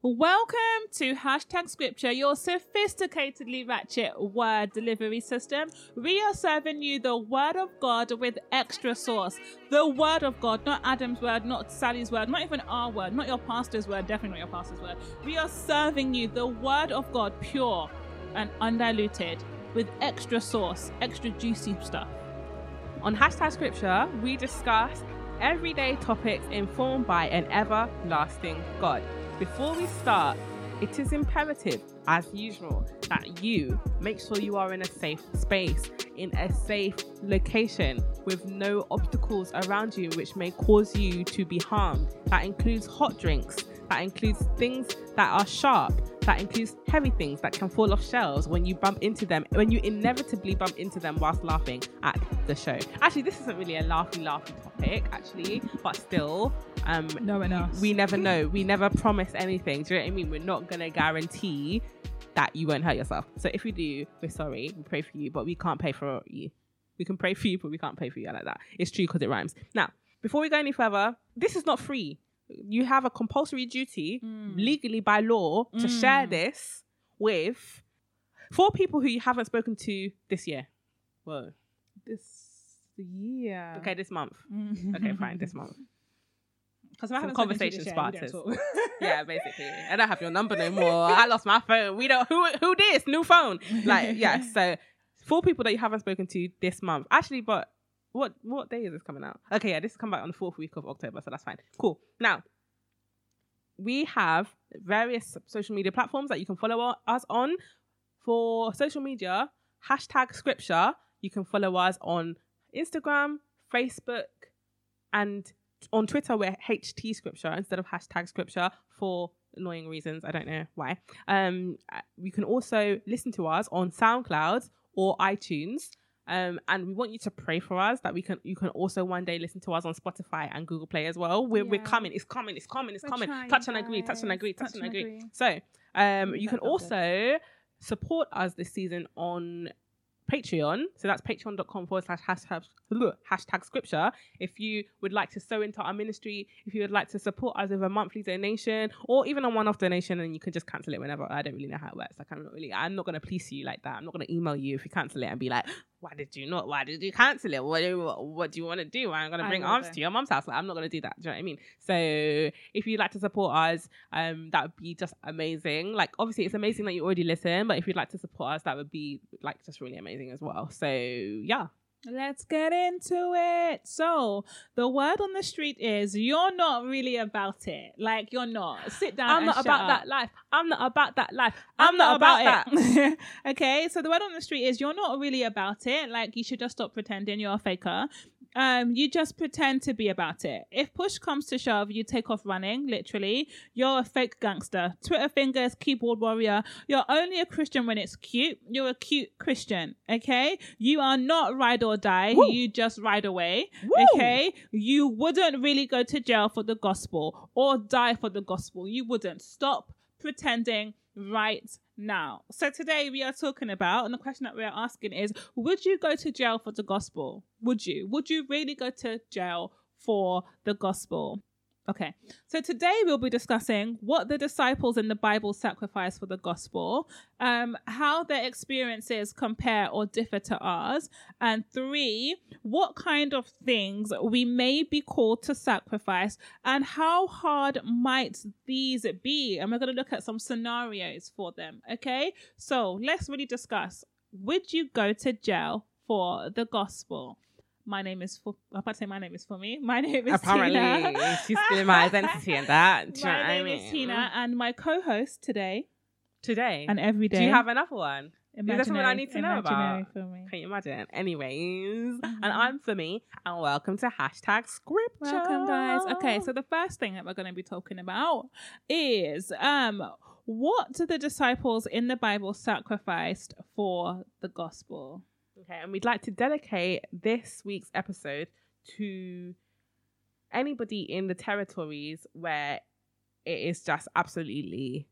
Welcome to Hashtag Scripture, your sophisticatedly ratchet word delivery system. We are serving you the Word of God with extra sauce. The Word of God, not Adam's word, not Sally's word, not even our word, not your pastor's word, definitely not your pastor's word. We are serving you the Word of God, pure and undiluted, with extra sauce, extra juicy stuff. On hashtag scripture, we discuss everyday topics informed by an everlasting God. Before we start, it is imperative, as usual, that you make sure you are in a safe space, in a safe location, with no obstacles around you which may cause you to be harmed. That includes hot drinks, that includes things that are sharp, that includes heavy things that can fall off shelves when you bump into them, when you inevitably bump into them whilst laughing at the show. Actually, this isn't really a laughy, laughy topic, actually, but still, um, No one else. we never know. We never promise anything. Do you know what I mean? We're not gonna guarantee that you won't hurt yourself. So if you do, we're sorry. We pray for you, but we can't pay for you. We can pray for you, but we can't pay for you like that. It's true because it rhymes. Now, before we go any further, this is not free. You have a compulsory duty legally by law to share Mm. this with four people who you haven't spoken to this year. Whoa. this year. Okay, this month. Okay, fine, this month. Because Some conversation starters. yeah, basically. I don't have your number no more. I lost my phone. We don't who who this new phone. Like yeah. So four people that you haven't spoken to this month. Actually, but what what day is this coming out? Okay, yeah, this is coming back on the fourth week of October, so that's fine. Cool. Now we have various social media platforms that you can follow us on. For social media, hashtag scripture, you can follow us on Instagram, Facebook, and on Twitter we're HT scripture instead of hashtag scripture for annoying reasons. I don't know why. Um, uh, you can also listen to us on SoundCloud or iTunes. Um, and we want you to pray for us that we can you can also one day listen to us on Spotify and Google Play as well. We're, we're coming, it's coming, it's coming, it's We're coming. trying, touch and agree, touch and agree, touch, Touch and and agree. agree. So um, you can also support us this season on Patreon. So that's patreon.com forward slash hashtag, hashtag scripture. If you would like to sow into our ministry, if you would like to support us with a monthly donation or even a one off donation, and you can just cancel it whenever. I don't really know how it works. Like, I'm not really, I'm not going to police you like that. I'm not going to email you if you cancel it and be like, why did you not? Why did you cancel it? What do you, what do you want to do? I'm going to bring arms to your mom's house. Like, I'm not going to do that. Do you know what I mean? So if you'd like to support us, um, that would be just amazing. Like, obviously, it's amazing that you already listen, but if you'd like to support us, that would be like just really amazing as well. So yeah, Let's get into it. So, the word on the street is you're not really about it. Like, you're not. Sit down. I'm not about up. that life. I'm not about that life. I'm, not about, it. okay, so the word on the street is you're not really about it. Like you should just stop pretending you're a faker. Um, you just pretend to be about it. If push comes to shove, you take off running. Literally, you're a fake gangster. Twitter fingers, keyboard warrior. You're only a Christian when it's cute. You're a cute Christian. Okay, you are not ride or die. Woo. You just ride away. Woo. Okay, you wouldn't really go to jail for the gospel or die for the gospel. You wouldn't. Stop pretending right now. So today we are talking about, and the question that we are asking is, would you go to jail for the gospel? Would you? Would you really go to jail for the gospel? Okay, so today we'll be discussing what the disciples in the Bible sacrificed for the gospel, um, how their experiences compare or differ to ours, and three, what kind of things we may be called to sacrifice, and how hard might these be? And we're going to look at some scenarios for them. Okay, so let's really discuss would you go to jail for the gospel? My name is for I'm about to say my name is Fumi. My name is Apparently, Tina. she's stealing my identity and that. Do my what I name mean? is Tina, and my co-host today Today, and every day. do you have another one? Is there something I need to know imaginary about? For me. Can you imagine? Anyways, Mhm. and I'm Fumi, and welcome to hashtag scripture. Welcome, guys. Okay, so the first thing that we're going to be talking about is um, what do the disciples in the Bible sacrificed for the gospel? Okay, and we'd like to dedicate this week's episode to anybody in the territories where it is just absolutely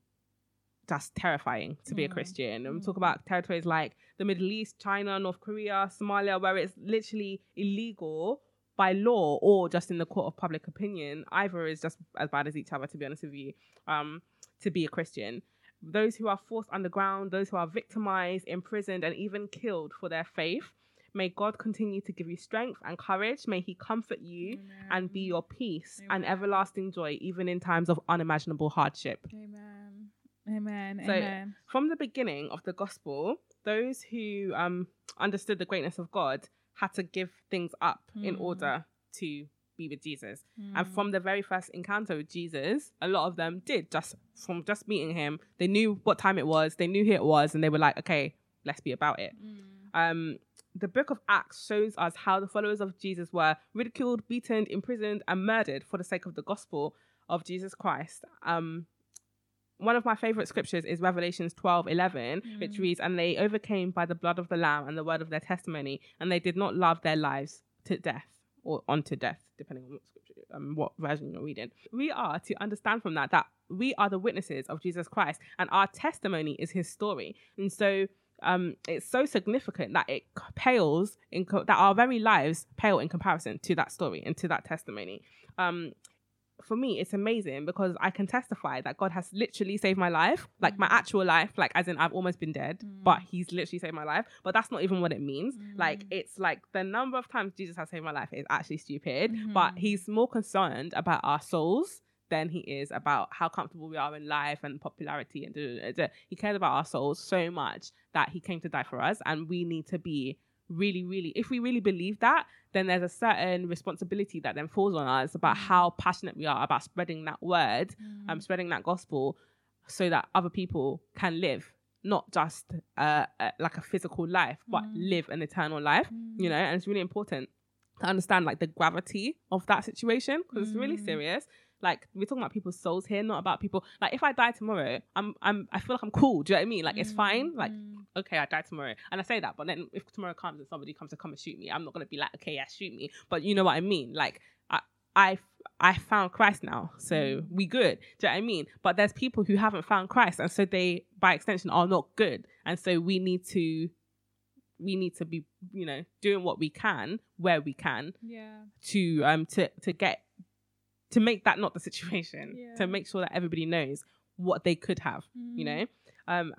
just terrifying to be a Mm. Christian. And we talk Mm. about territories like the Middle East, China, North Korea, Somalia, where it's literally illegal by law or just in the court of public opinion. Either is just as bad as each other, to be honest with you. Um, to be a Christian. Those who are forced underground, those who are victimized, imprisoned, and even killed for their faith. May God continue to give you strength and courage. May He comfort you Amen. and be your peace Amen. and everlasting joy, even in times of unimaginable hardship. Amen. Amen. So, Amen. from the beginning of the gospel, those who um, understood the greatness of God had to give things up mm. in order to be with Jesus. Mm. And from the very first encounter with Jesus, a lot of them did just from just meeting him. They knew what time it was, they knew who it was, and they were like, okay, let's be about it. Mm. Um, the book of Acts shows us how the followers of Jesus were ridiculed, beaten, imprisoned, and murdered for the sake of the gospel of Jesus Christ. Um, one of my favorite scriptures is Revelations 12 11, mm. which reads, And they overcame by the blood of the Lamb and the word of their testimony, and they did not love their lives to death or unto death, depending on what scripture, um, what version you're reading. We are to understand from that that we are the witnesses of Jesus Christ, and our testimony is his story. And so, um, it's so significant that it pales in co- that our very lives pale in comparison to that story and to that testimony. Um, for me, it's amazing because I can testify that God has literally saved my life, like mm. my actual life, like as in I've almost been dead, mm. but He's literally saved my life. But that's not even what it means. Mm. Like it's like the number of times Jesus has saved my life is actually stupid, mm-hmm. but He's more concerned about our souls than he is about how comfortable we are in life and popularity and da, da, da, he cares about our souls so much that he came to die for us and we need to be really really if we really believe that then there's a certain responsibility that then falls on us about mm. how passionate we are about spreading that word mm. um spreading that gospel so that other people can live not just uh, uh like a physical life but mm. live an eternal life you mm. know and it's really important to understand like the gravity of that situation because it's really mm. serious like we're talking about people's souls here, not about people. Like if I die tomorrow, I'm I'm I feel like I'm cool. Do you know what I mean? Like it's fine. Like mm. okay, I die tomorrow, and I say that, but then if tomorrow comes and somebody comes to come and shoot me, I'm not gonna be like okay, yeah, shoot me. But you know what I mean? Like I I I found Christ now, so mm. we good. Do you know what I mean? But there's people who haven't found Christ, and so they, by extension, are not good. And so we need to, we need to be, you know, doing what we can where we can, yeah, to um to to get to make that not the situation yeah. to make sure that everybody knows what they could have mm. you know? Um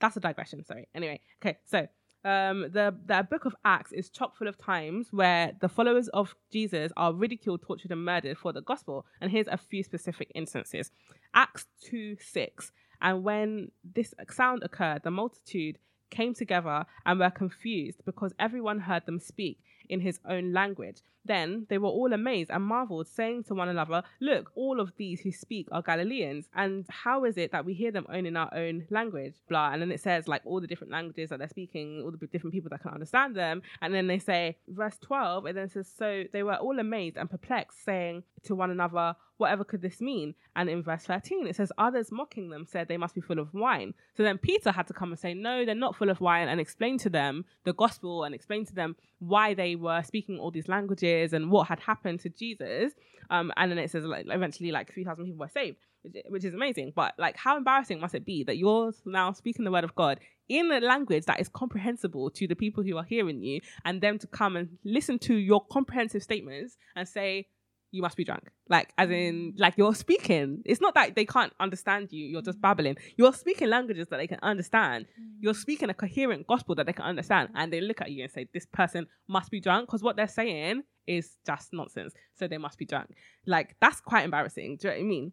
that's a digression sorry. Anyway okay so um the the book of acts is chock full of times where the followers of jesus are ridiculed tortured and murdered for the gospel. And here's a few specific instances. Acts 2 6 and when this sound occurred the multitude came together and were confused because everyone heard them speak in his own language. Then they were all amazed and marveled, saying to one another, Look, all of these who speak are Galileans. And how is it that we hear them only in our own language? Blah. And then it says, like, all the different languages that they're speaking, all the different people that can understand them. And then they say, verse 12, and then it says, So they were all amazed and perplexed, saying to one another, Whatever could this mean? And in verse 13, it says, Others mocking them said they must be full of wine. So then Peter had to come and say, No, they're not full of wine, and explain to them the gospel and explain to them why they were speaking all these languages and what had happened to Jesus. Um, and then it says, like, eventually, like 3,000 people were saved, which, which is amazing. But, like, how embarrassing must it be that you're now speaking the word of God in a language that is comprehensible to the people who are hearing you, and them to come and listen to your comprehensive statements and say, you must be drunk. Like, as in, like you're speaking. It's not that they can't understand you. You're just babbling. You're speaking languages that they can understand. You're speaking a coherent gospel that they can understand. And they look at you and say, this person must be drunk because what they're saying is just nonsense. So they must be drunk. Like, that's quite embarrassing. Do you know what I mean?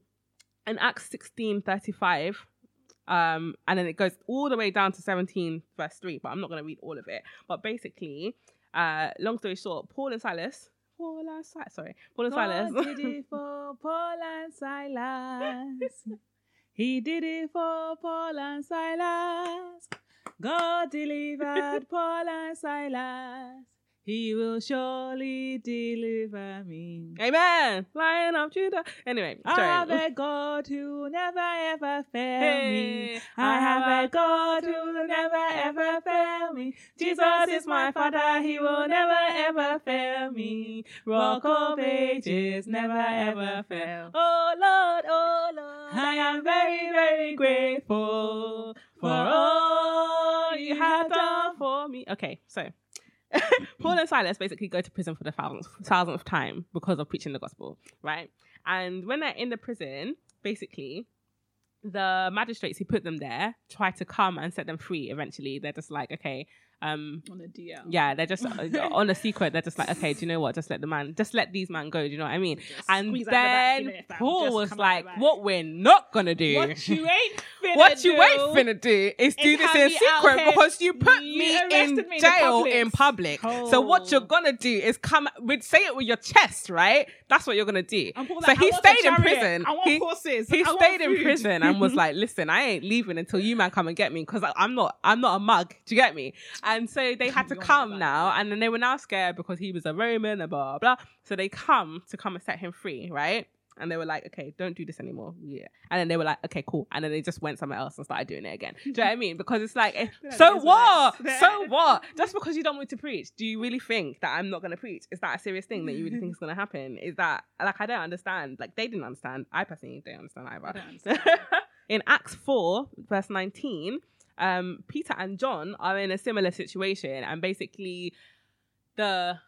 In Acts 16 35, um, and then it goes all the way down to 17 verse 3, but I'm not going to read all of it. But basically, uh, long story short, Paul and Silas Paul and Silas. Sorry, Paul and Silas. did it for Paul and Silas. he did it for Paul and Silas. God delivered Paul and Silas. He will surely deliver me. Amen. Lion of Judah. Anyway, I have a God who never ever fail hey. me. I have a God who will never ever fail me. Jesus is my Father. He will never ever fail me. Rock of ages never ever fail. Oh Lord, oh Lord, I am very very grateful for all you have done for me. Okay, so. Paul mm-hmm. and Silas basically go to prison for the thousandth, thousandth time because of preaching the gospel, right? And when they're in the prison, basically, the magistrates who put them there try to come and set them free. Eventually, they're just like, okay, um, on a DL. yeah, they're just uh, on a secret. They're just like, okay, do you know what? Just let the man, just let these man go. Do you know what I mean? Just And squeeze out the back, then know, Paul was the like, what we're not gonna do. What you ain't finna What you do ain't finna do is do this in secret because you put You me in me jail in public. So what you're Oh. gonna do is come with say it with your chest, right? That's what you're gonna do. And So like, he I want a stayed in prison. I want He- horses. He I stayed in prison and was like, "Listen, I ain't leaving until you man come and get me because I'm not, I'm not a mug. Do you get me?" And so they had to come now, and then they were now scared because he was a Roman and blah blah. blah. So they come to come and set him free, right? And they were like, "Okay, don't do this anymore." Yeah. And then they were like, "Okay, cool." And then they just went somewhere else and started doing it again. Do you know what I mean? Because it's like, eh, so what? So what? Just because you don't want me to preach, do you really think that I'm not going to preach? Is that a serious thing that you really think is going to happen? Is that like I don't understand? Like they didn't understand. I personally don't understand either. I don't understand. in Acts 4, verse 19, um, Peter and John are in a similar situation, and basically the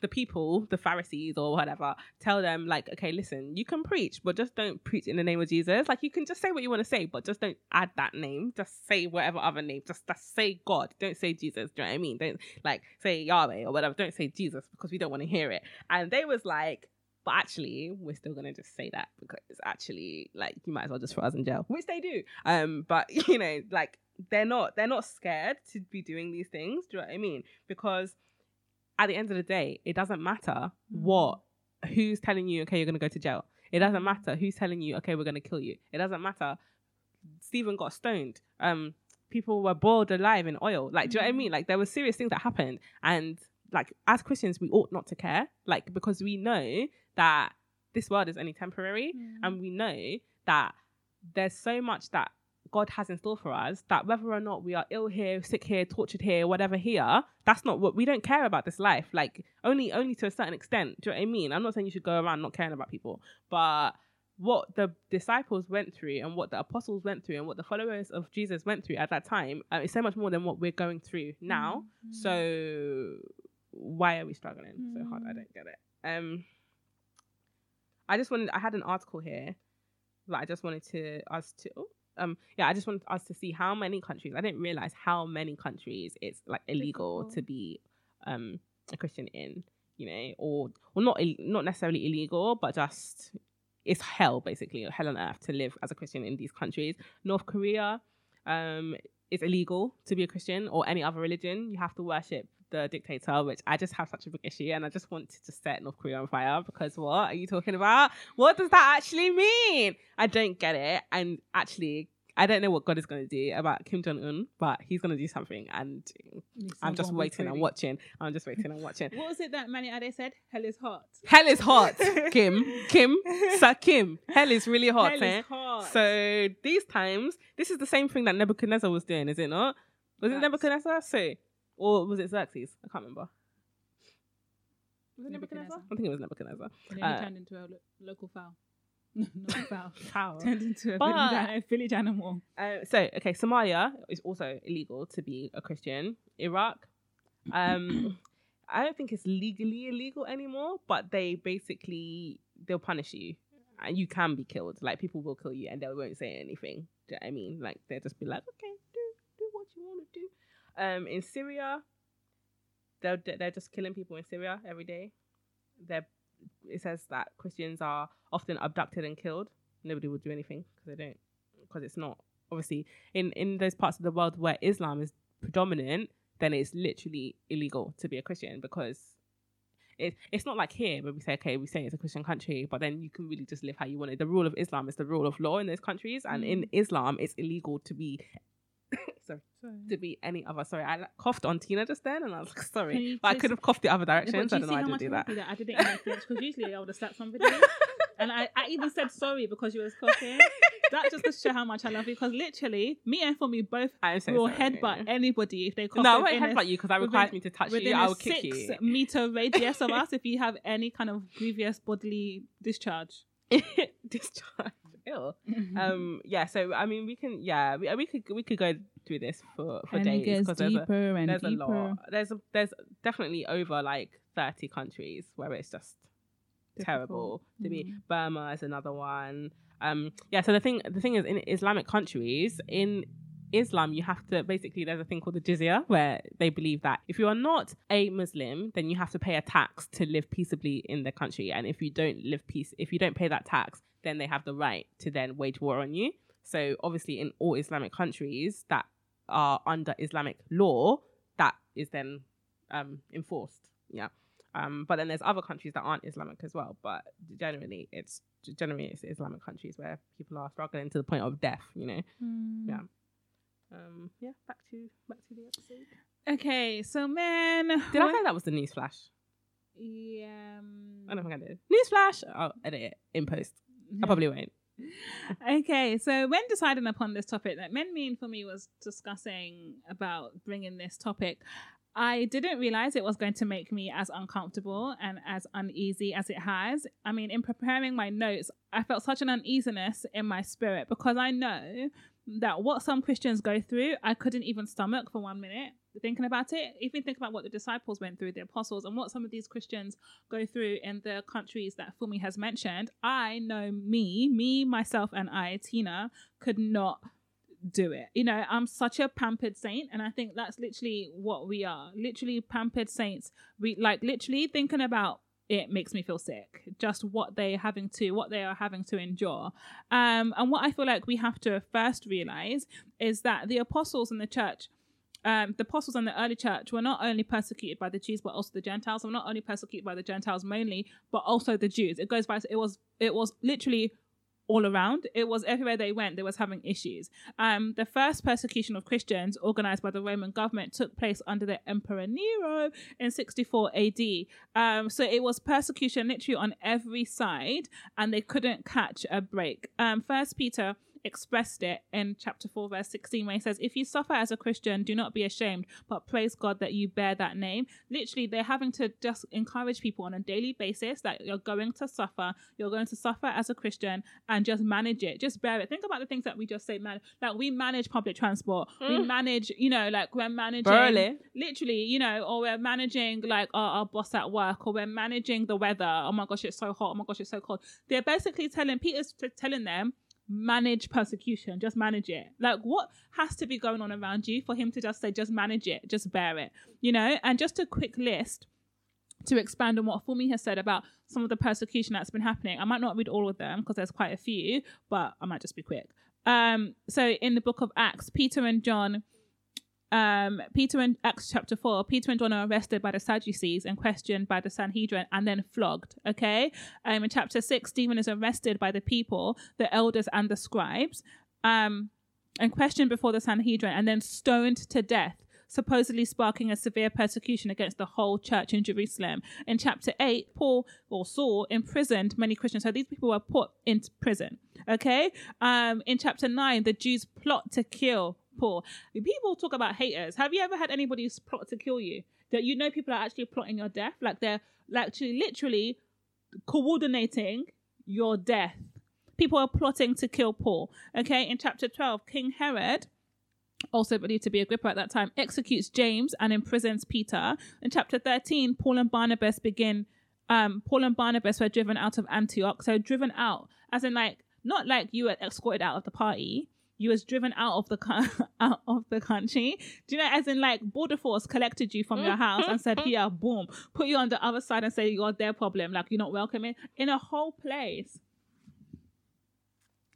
the people, the Pharisees or whatever, tell them like, okay, listen, you can preach, but just don't preach in the name of Jesus. Like you can just say what you want to say, but just don't add that name. Just say whatever other name. Just, just say God. Don't say Jesus. Do you know what I mean? Don't like say Yahweh or whatever. Don't say Jesus because we don't want to hear it. And they was like, but actually, we're still gonna just say that because actually like you might as well just throw us in jail, which they do. Um, but you know, like they're not they're not scared to be doing these things. Do you know what I mean? Because at the end of the day, it doesn't matter mm. what who's telling you, okay, you're gonna go to jail. It doesn't matter who's telling you, okay, we're gonna kill you. It doesn't matter. Stephen got stoned. Um, people were boiled alive in oil. Like, do you know what I mm. mean? Like, there were serious things that happened, and like as Christians, we ought not to care. Like, because we know that this world is only temporary, mm. and we know that there's so much that God has in store for us that whether or not we are ill here, sick here, tortured here, whatever here, that's not what we don't care about this life. Like only only to a certain extent. Do you know what I mean? I'm not saying you should go around not caring about people, but what the disciples went through and what the apostles went through and what the followers of Jesus went through at that time uh, is so much more than what we're going through now. So why are we struggling so hard? I don't get it. Um, I just wanted. I had an article here that I just wanted to us to. oh, um, yeah, I just wanted us to see how many countries. I didn't realize how many countries it's like illegal to be um a Christian in. You know, or well not not necessarily illegal, but just it's hell basically, hell on earth to live as a Christian in these countries. North Korea, um, it's illegal to be a Christian or any other religion. You have to worship the dictator, which I just have such a big issue, and I just want to just set North Korea on fire because what are you talking about? What does that actually mean? I don't get it, and actually. I don't know what God is going to do about Kim Jong Un, but He's going to do something, and I'm just waiting and watching. I'm just waiting and watching. What was it that Manny Ade said? Hell is hot. Hell is hot, Kim. Kim, Sir Kim. Hell is really hot, Hell eh? is hot. So these times, this is the same thing that Nebuchadnezzar was doing, is it not? Was it Nebuchadnezzar? So, or was it Xerxes? I can't remember. Was it Nebuchadnezzar? Nebuchadnezzar. I think it was Nebuchadnezzar. And then he Uh, turned into a lo- local fowl. Not fowl. Turned into a But- village, a village animal. Uh, so, okay, Somalia is also illegal to be a Christian. Iraq, um, I don't think it's legally illegal anymore, but they basically they'll punish you, and you can be killed. Like people will kill you, and they won't say anything. Do you know what I mean? Like they'll just be like, okay, do do what you want to do. Um, in Syria, they're they're just killing people in Syria every day. They're it says that Christians are often abducted and killed. Nobody will do anything because they don't because it's not obviously in in those parts of the world where Islam is predominant, then it's literally illegal to be a Christian because it, it's not like here where we say okay we say it's a Christian country, but then you can really just live how you want it. The rule of Islam is the rule of law in those countries, and in Islam it's illegal to be sorry to be any other. Sorry, I like, coughed on Tina just then, and I was like sorry, but I could have coughed the other Yeah, direction. but so I do don't know see why how I much did do that. that I didn't because usually I would have slapped somebody. and I, I even said sorry because you was coughing. that just to show how much I love you. Because literally, me and Fumi both so will sorry. headbutt anybody if they cough. No, I won't a- headbutt you because that within- requires me to touch you. I a will kick six you. meter radius of us if you have any kind of grievous bodily discharge. discharge. Ew. Um. Yeah. So I mean, we can. Yeah. We, we could. We could go through this for for and days because there's a deeper and there's a lot. There's a there's definitely over like thirty countries where it's just terrible to be. Mm. Burma is another one. Um, yeah. So the thing, the thing is, in Islamic countries, in Islam, you have to basically there's a thing called the jizya where they believe that if you are not a Muslim, then you have to pay a tax to live peaceably in the country. And if you don't live peace, if you don't pay that tax, then they have the right to then wage war on you. So obviously, in all Islamic countries that are under Islamic law, that is then um, enforced. Yeah. Um, but then there's other countries that aren't Islamic as well. But generally, it's generally it's Islamic countries where people are struggling to the point of death. You know. Mm. Yeah. Um, yeah. Back to back to the episode. Okay, so man, did I say that was the news flash? Yeah. Um, I don't think I did. News flash. I'll edit it in post. I probably won't. Okay, so when deciding upon this topic, that Men Mean Fumi was discussing about bringing this topic. I didn't realize it was going to make me as uncomfortable and as uneasy as it has. I mean, in preparing my notes, I felt such an uneasiness in my spirit because I know that what some Christians go through, I couldn't even stomach for one minute thinking about it. Even think about what the disciples went through, the apostles, and what some of these Christians go through in the countries that Fumi has mentioned. I know me, me, myself, and I, Tina, could not do it. You know, I'm such a pampered saint, and I think that's literally what we are. Literally pampered saints. We like literally thinking about it makes me feel sick. Just what they're having to, what they are having to endure. Um, and what I feel like we have to first realize is that the apostles in the church um, the apostles and the early church were not only persecuted by the Jews but also the Gentiles. Were not only persecuted by the Gentiles mainly, but also the Jews. It goes by. It was it was literally all around. It was everywhere they went, they was having issues. Um, the first persecution of Christians, organized by the Roman government, took place under the Emperor Nero in 64 AD. Um, so it was persecution literally on every side, and they couldn't catch a break. Um, First Peter expressed it in chapter 4 verse 16 where he says if you suffer as a christian do not be ashamed but praise god that you bear that name. Literally they're having to just encourage people on a daily basis that you're going to suffer you're going to suffer as a christian and just manage it. Just bear it. Think about the things that we just say man like we manage public transport. Mm. we manage you know like we're managing literally you know or we're managing like our, our boss at work or we're managing the weather. Oh my gosh it's so hot. Oh my gosh it's so cold. They're basically telling peter's telling them manage persecution, just manage it. Like, what has to be going on around you for him to just say, just manage it, just bear it, you know? And just a quick list to expand on what Fumi has said about some of the persecution that's been happening. I might not read all of them because there's quite a few, but I might just be quick. Um, so in the book of Acts, Peter and John um, Peter and Acts chapter 4, Peter and John are arrested by the Sadducees and questioned by the Sanhedrin and then flogged. Okay. Um, in chapter 6, Stephen is arrested by the people, the elders, and the scribes, um, and questioned before the Sanhedrin and then stoned to death. Supposedly sparking a severe persecution against the whole church in Jerusalem. In chapter 8, Paul or Saul imprisoned many Christians. So these people were put into prison. Okay. Um, in chapter 9, the Jews plot to kill Paul. People talk about haters. Have you ever had anybody plot to kill you? That you know people are actually plotting your death, like they're actually literally coordinating your death. People are plotting to kill Paul. Okay, in chapter 12, King Herod also believed to be Agrippa at that time, executes James and imprisons Peter. In chapter 13, Paul and Barnabas begin, um, Paul and Barnabas were driven out of Antioch. So driven out, as in like, not like you were escorted out of the party, you was driven out of the out of the country. Do you know, as in like border force collected you from your house and said, "Here, boom," put you on the other side and say you're their problem, like you're not welcome in in a whole place.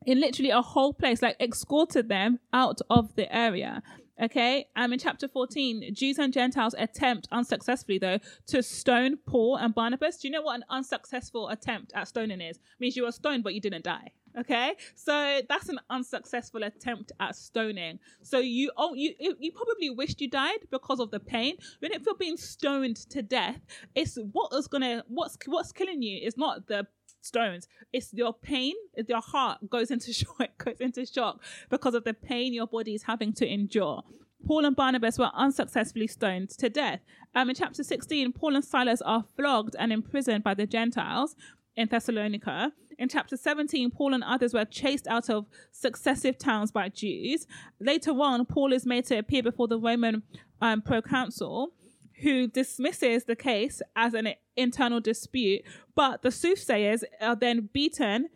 In literally a whole place, like escorted them out of the area. Okay, I'm um, in chapter 14, Jews and Gentiles attempt unsuccessfully, though, to stone Paul and Barnabas. Do you know what an unsuccessful attempt at stoning is? It means you were stoned, but you didn't die. Okay, so that's an unsuccessful attempt at stoning. So you oh you you probably wished you died because of the pain. But if you're being stoned to death, it's what is gonna what's what's killing you is not the stones. It's your pain. Your heart goes into shock. Goes into shock because of the pain your body is having to endure. Paul and Barnabas were unsuccessfully stoned to death. Um, in chapter 16, Paul and Silas are flogged and imprisoned by the Gentiles in Thessalonica. In chapter 17, Paul and others were chased out of successive towns by Jews. Later on, Paul is made to appear before the Roman um, proconsul, who dismisses the case as an internal dispute. But the Sosthenes are then beaten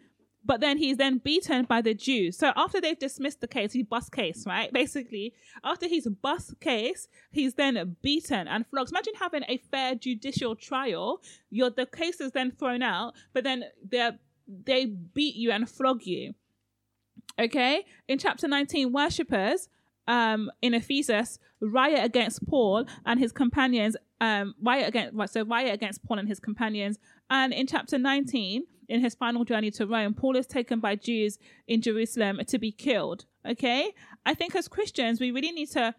but then he's then beaten by the Jews. So after they've dismissed the case, he bust case, right? Basically, after he's bust case, he's then beaten and flogged. Imagine having a fair judicial trial. Your the case is then thrown out, but then they they beat you and flog you. Okay, in chapter 19, worshippers um, in Ephesus riot against Paul and his companions. Um, riot against so riot against Paul and his companions. And in chapter 19, in his final journey to Rome, Paul is taken by Jews in Jerusalem to be killed. Okay, I think as Christians we really need to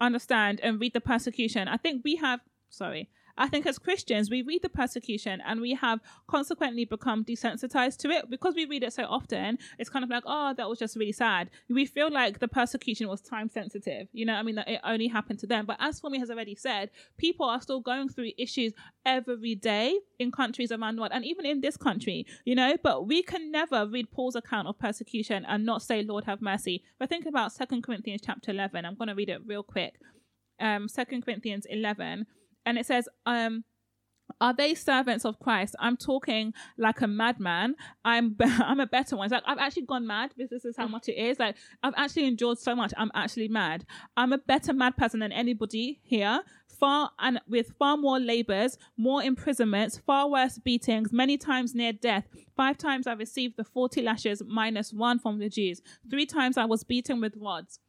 understand and read the persecution. I think we have sorry I think as Christians, we read the persecution and we have consequently become desensitized to it because we read it so often. It's kind of like, oh, that was just really sad. We feel like the persecution was time sensitive. You know, I mean, that it only happened to them. But as Fumi has already said, people are still going through issues every day in countries around the world and even in this country, you know. But we can never read Paul's account of persecution and not say, Lord, have mercy. But think about Second Corinthians chapter 11. I'm going to read it real quick. Um, Second Corinthians 11 and it says, um, are they servants of Christ? I'm talking like a madman. I'm I'm a better one. It's like I've actually gone mad. This, this is how much it is. Like I've actually endured so much. I'm actually mad. I'm a better mad person than anybody here. Far and with far more labors, more imprisonments, far worse beatings, many times near death. Five times I received the forty lashes minus one from the Jews. Three times I was beaten with rods.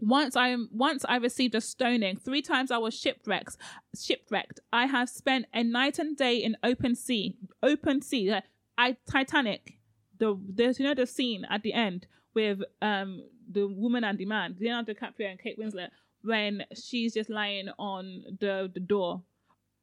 Once I once I received a stoning. Three times I was shipwrecked. Shipwrecked. I have spent a night and day in open sea. Open sea. I Titanic. The there's you know the scene at the end with um the woman and the man, Leonardo DiCaprio and Kate Winslet, when she's just lying on the the door.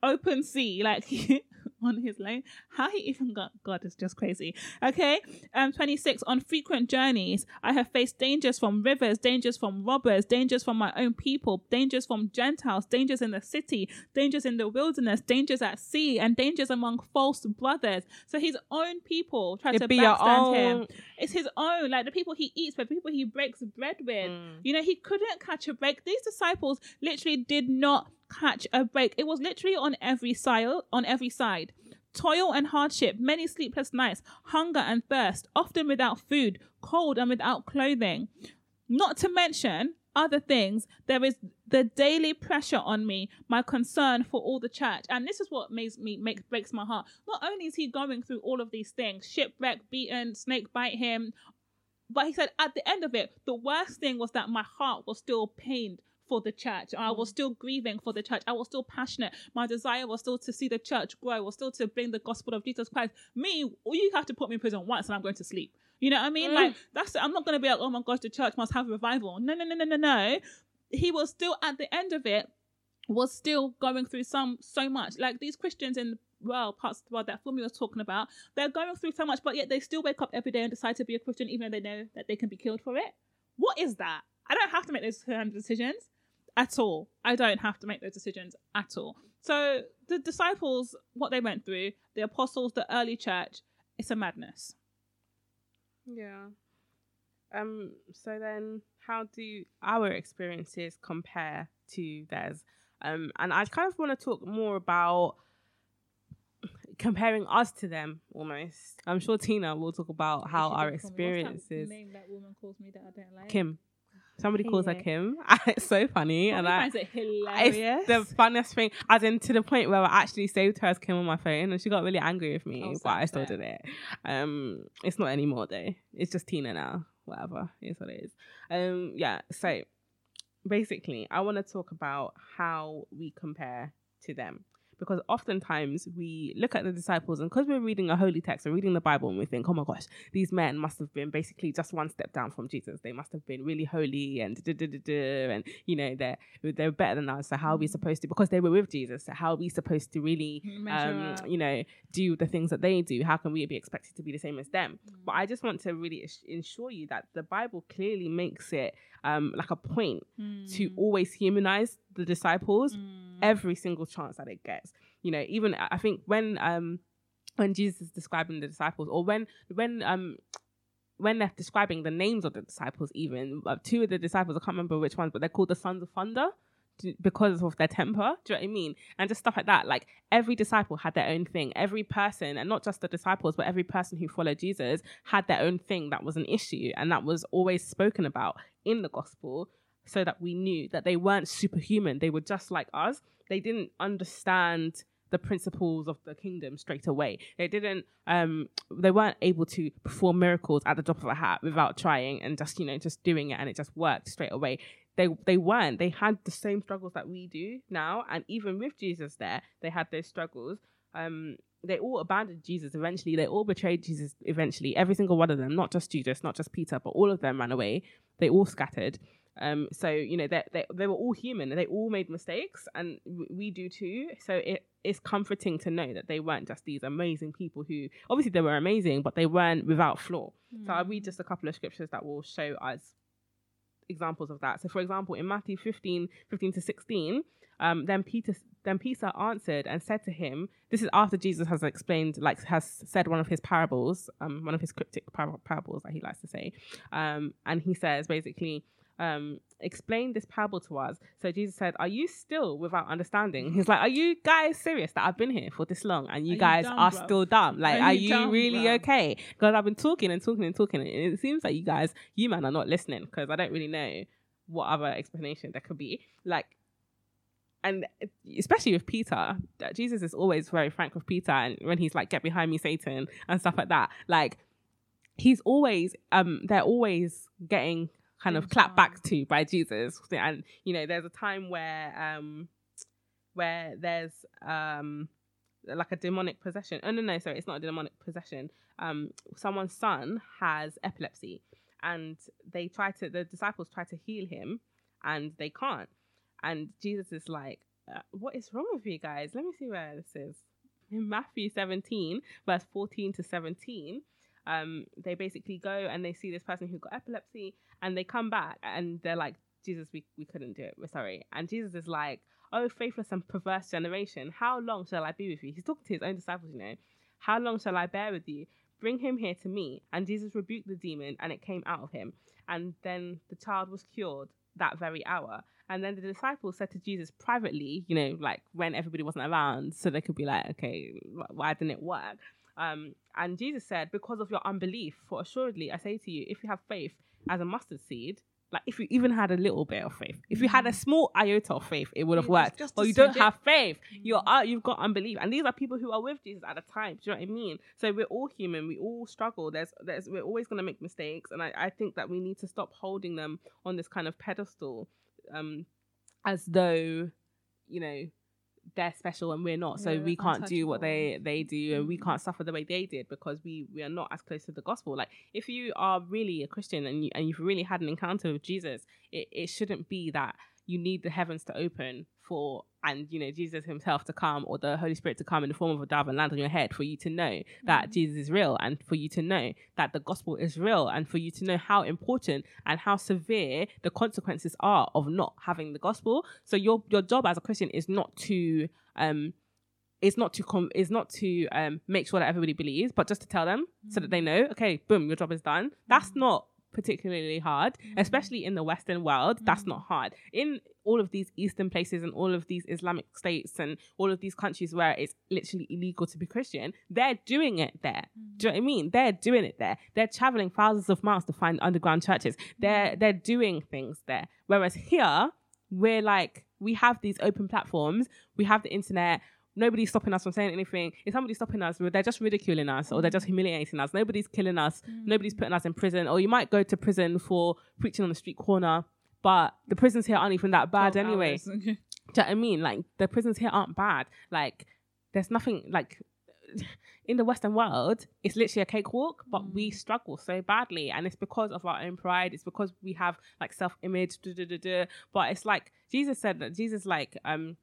Open sea, like on his lane. How he even got God is just crazy. Okay. Um 26 on frequent journeys, I have faced dangers from rivers, dangers from robbers, dangers from my own people, dangers from Gentiles, dangers in the city, dangers in the wilderness, dangers at sea, and dangers among false brothers. So his own people try to backstand him. It's his own, like the people he eats, but the people he breaks bread with. Mm. You know, he couldn't catch a break. These disciples literally did not catch a break. It was literally on every side, on every side. Toil and hardship, many sleepless nights, hunger and thirst, often without food, cold and without clothing. Not to mention other things, there is the daily pressure on me, my concern for all the church. And this is what makes me makes breaks my heart. Not only is he going through all of these things, shipwreck, beaten, snake bite him, but he said at the end of it, the worst thing was that my heart was still pained for the church. I was mm. still grieving for the church. I was still passionate. My desire was still to see the church grow, was still to bring the gospel of Jesus Christ. Me, you have to put me in prison once and I'm going to sleep. You know what I mean? Mm. Like that's I'm not gonna be like, oh my gosh, the church must have revival. No, no, no, no, no, no. He was still at the end of it, was still going through some so much. Like these Christians in the well, parts of the world that Fumi was talking about, they're going through so much, but yet they still wake up every day and decide to be a Christian, even though they know that they can be killed for it. What is that? I don't have to make those decisions at all. I don't have to make those decisions at all. So the disciples, what they went through, the apostles, the early church, it's a madness. Yeah. Um. So then, how do our experiences compare to theirs? Um. And I kind of want to talk more about comparing us to them almost. I'm sure Tina will talk about how our experiences. Name that woman calls me that I don't like. Kim. Somebody calls her Kim. it's so funny, and I finds it hilarious. It's the funniest thing, as in to the point where I actually saved her as Kim on my phone, and she got really angry with me, oh, but I still did it. Um, it's not anymore though. It's just Tina now. Whatever, it's what it is. Um, yeah. So basically, I want to talk about how we compare to them because oftentimes we look at the disciples and because we're reading a holy text or reading the Bible and we think, oh my gosh, these men must have been basically just one step down from Jesus. They must have been really holy and and you know they're they're better than us. So how are we mm. supposed to? Because they were with Jesus. So how are we supposed to really, um, you know, do the things that they do? How can we be expected to be the same as them? Mm. But I just want to really ensure you that the Bible clearly makes it um, like a point mm. to always humanize the disciples mm. every single chance that it gets. You know, even I think when um when Jesus is describing the disciples, or when when um when they're describing the names of the disciples, even uh, two of the disciples, I can't remember which ones, but they're called the sons of thunder. Because of their temper. Do you know what I mean? And just stuff like that. Like every disciple had their own thing. Every person, and not just the disciples, but every person who followed Jesus had their own thing that was an issue and that was always spoken about in the gospel so that we knew that they weren't superhuman. They were just like us. They didn't understand the principles of the kingdom straight away. They didn't um they weren't able to perform miracles at the drop of a hat without trying and just, you know, just doing it and it just worked straight away. They they weren't. They had the same struggles that we do now. And even with Jesus there, they had those struggles. Um they all abandoned Jesus eventually. They all betrayed Jesus eventually. Every single one of them, not just Judas, not just Peter, but all of them ran away. They all scattered. Um, so you know they, they they were all human. They all made mistakes, and we do too. So it is comforting to know that they weren't just these amazing people who obviously they were amazing, but they weren't without flaw. Mm. So I'll read just a couple of scriptures that will show us examples of that. So for example, in Matthew 15, 15 to 16, um, then Peter then Peter answered and said to him, this is after Jesus has explained, like has said one of his parables, um, one of his cryptic par- parables that he likes to say. Um, and he says basically, um, explain this parable to us. So Jesus said, Are you still without understanding? He's like, Are you guys serious that I've been here for this long and you are guys you dumb, are bro? still dumb? Like, are, are you, dumb, really bro? okay? Because I've been talking and talking and talking, and it seems like you guys, you man, are not listening because I don't really know what other explanation there could be. Like, and especially with Peter, Jesus is always very frank with Peter, and when he's like, "Get behind me, Satan," and stuff like that, like he's always um they're always getting kind of clapped back to by Jesus. And you know, there's a time where um where there's um like a demonic possession. Oh no, no, sorry, it's not a demonic possession. Um, someone's son has epilepsy, and they try to the disciples try to heal him, and they can't. And Jesus is like, uh, "What is wrong with you guys? Let me see where this is." In Matthew 17, verse 14 to 17, um, they basically go and they see this person who got epilepsy and they come back and they're like, Jesus, we, we couldn't do it. We're sorry. And Jesus is like, Oh, faithless and perverse generation, how long shall I be with you? He's talking to his own disciples, you know. How long shall I bear with you? Bring him here to me. And Jesus rebuked the demon and it came out of him. And then the child was cured that very hour. And then the disciples said to Jesus privately, you know, like when everybody wasn't around, so they could be like, okay, why didn't it work? Um, and Jesus said, because of your unbelief, for assuredly I say to you, if you have faith as a mustard seed, like if you even had a little bit of faith, if you had a mm. small iota of faith, it would have worked. Just but you don't have faith. You're uh, you've got unbelief, and these are people who are with Jesus at a time. Do you know what I mean? So we're all human. We all struggle. There's there's we're always gonna make mistakes, and I, I think that we need to stop holding them on this kind of pedestal, um, as though you know they're special and we're not so yeah, we can't do what they they do and we can't mm. suffer the way they did because we we are not as close to the gospel like if you are really a christian and you and you've really had an encounter with jesus it, it shouldn't be that you need the heavens to open for and you know Jesus himself to come or the Holy Spirit to come in the form of a dove and land on your head for you to know that mm-hmm. Jesus is real and for you to know that the gospel is real and for you to know how important and how severe the consequences are of not having the gospel. So your your job as a Christian is not to um is not to com- is not to um make sure that everybody believes, but just to tell them mm-hmm. so that they know, okay, boom, your job is done. That's mm-hmm. not particularly hard, mm-hmm. especially in the Western world. Mm-hmm. That's not hard. In all of these Eastern places and all of these Islamic states and all of these countries where it's literally illegal to be Christian, they're doing it there. Mm-hmm. Do you know what I mean? They're doing it there. They're traveling thousands of miles to find underground churches. They're mm-hmm. they're doing things there. Whereas here, we're like we have these open platforms, we have the internet nobody's stopping us from saying anything. If somebody's stopping us, they're just ridiculing us or they're just humiliating us. Nobody's killing us. Mm. Nobody's putting us in prison. Or you might go to prison for preaching on the street corner, but the prisons here aren't even that bad anyway. Do you know what I mean? Like the prisons here aren't bad. Like there's nothing like in the Western world, it's literally a cakewalk, but mm. we struggle so badly. And it's because of our own pride. It's because we have like self image. But it's like Jesus said that Jesus, like, um,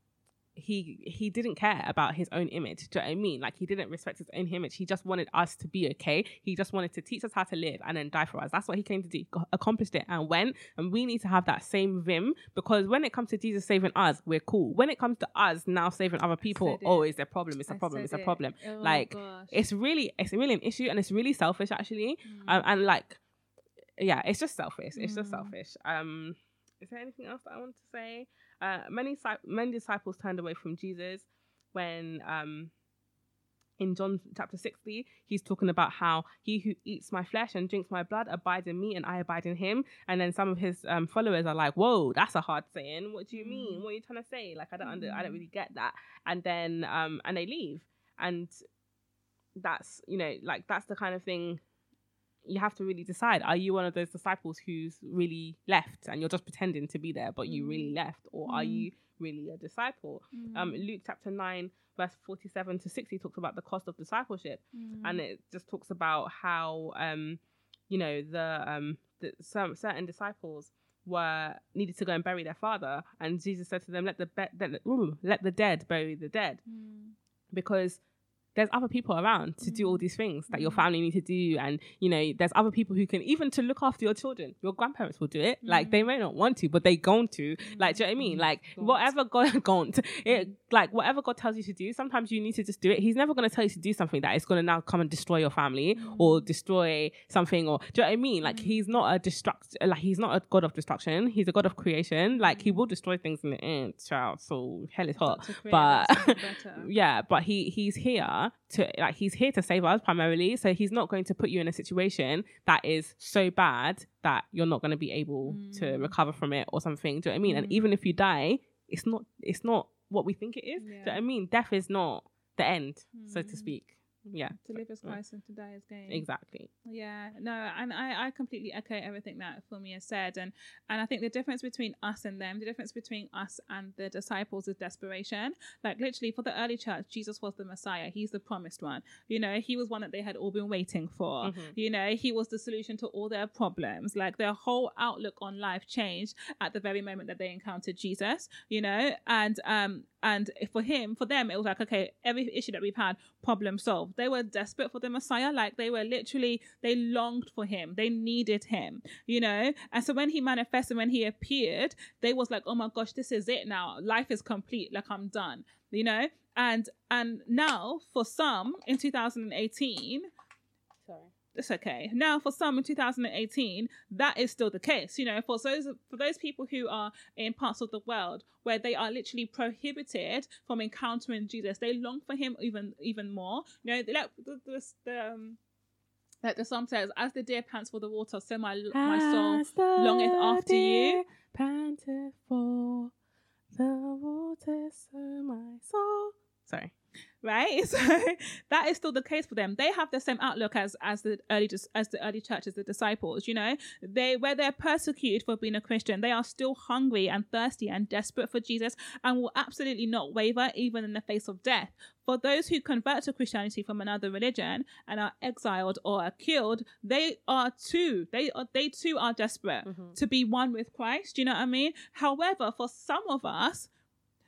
he he didn't care about his own image. Do you know what I mean? Like he didn't respect his own image. He just wanted us to be okay. He just wanted to teach us how to live and then die for us. That's what he came to do. Accomplished it and went. And we need to have that same vim because when it comes to Jesus saving us, we're cool. When it comes to us now saving other people, oh, it's a problem. It's a problem. It's a problem. Oh like gosh. it's really it's really an issue and it's really selfish actually. Mm. Um, and like yeah, it's just selfish. It's mm. just selfish. Um is there anything else that I want to say? Uh, many many disciples turned away from Jesus when um in John chapter 60, he's talking about how he who eats my flesh and drinks my blood abides in me and I abide in him. And then some of his um, followers are like, whoa, that's a hard saying. What do you mean? Mm. What are you trying to say? Like, I don't under, I don't mm. really get that. And then, um, and they leave. And that's, you know, like, that's the kind of thing you have to really decide are you one of those disciples who's really left and you're just pretending to be there but you really mm. left or mm. are you really a disciple mm. um luke chapter 9 verse 47 to 60 talks about the cost of discipleship mm. and it just talks about how um you know the um the, some certain disciples were needed to go and bury their father and jesus said to them let the be- ooh, let the dead bury the dead mm. because there's other people around to do all mm. these things that your mm. family need to do and you know there's other people who can even to look after your children. Your grandparents will do it. Mm. like they mm. may not want to but they going to. Like do you know what i mean? Like whatever god gaunt it like whatever god tells you to do sometimes you need to just do it. He's never going to tell you to do something that is going to now come and destroy your family mm. or destroy something or do you know what i mean? Like he's not a destruct like he's not a god of destruction. He's a god of creation. Like he will destroy things in the end child. So hell is hot. but yeah but he he's here to like he's here to save us primarily so he's not going to put you in a situation that is so bad that you're not going to be able mm. to recover from it or something do you know what i mean mm. and even if you die it's not it's not what we think it is yeah. do you know what i mean death is not the end mm. so to mm. speak yeah. To live as christ and to die as gain. Exactly. Yeah. No and i i completely echo everything that Fumi has said and and i think the difference between us and them the difference between us and the disciples is desperation. Like literally for the early church jesus was the messiah. He's the promised one. You know he was one that they had all been waiting for. Mm-hmm. you know he was the solution to all their problems. Like their whole outlook on life changed at the very moment that they encountered jesus you know? And um and for him, for them, it was like, okay, every issue that we've had, problem solved. They were desperate for the Messiah. Like they were literally, they longed for him. They needed him, you know? And so when he manifested, when he appeared, they was like, oh my gosh, this is it now. Life is complete. Like I'm done, you know? And, and now for some in 2018, sorry it's okay. Now, for some in 2018, that is still the case. You know, for those for those people who are in parts of the world where they are literally prohibited from encountering Jesus, they long for Him even even more. You know, like the, the, the um, like the psalm says, "As the deer pants for the water, so my my soul longeth after you." Panteth for the water, so my soul. Sorry right? So that is still the case for them. They have the same outlook as as the early as the early church as the disciples. You know, they where they're persecuted for being a Christian, they are still hungry and thirsty and desperate for Jesus, and will absolutely not waver even in the face of death. For those who convert to Christianity from another religion and are exiled or are killed, they are too they are they too are desperate mm-hmm. to be one with Christ. Do you know what I mean? However, for some of us,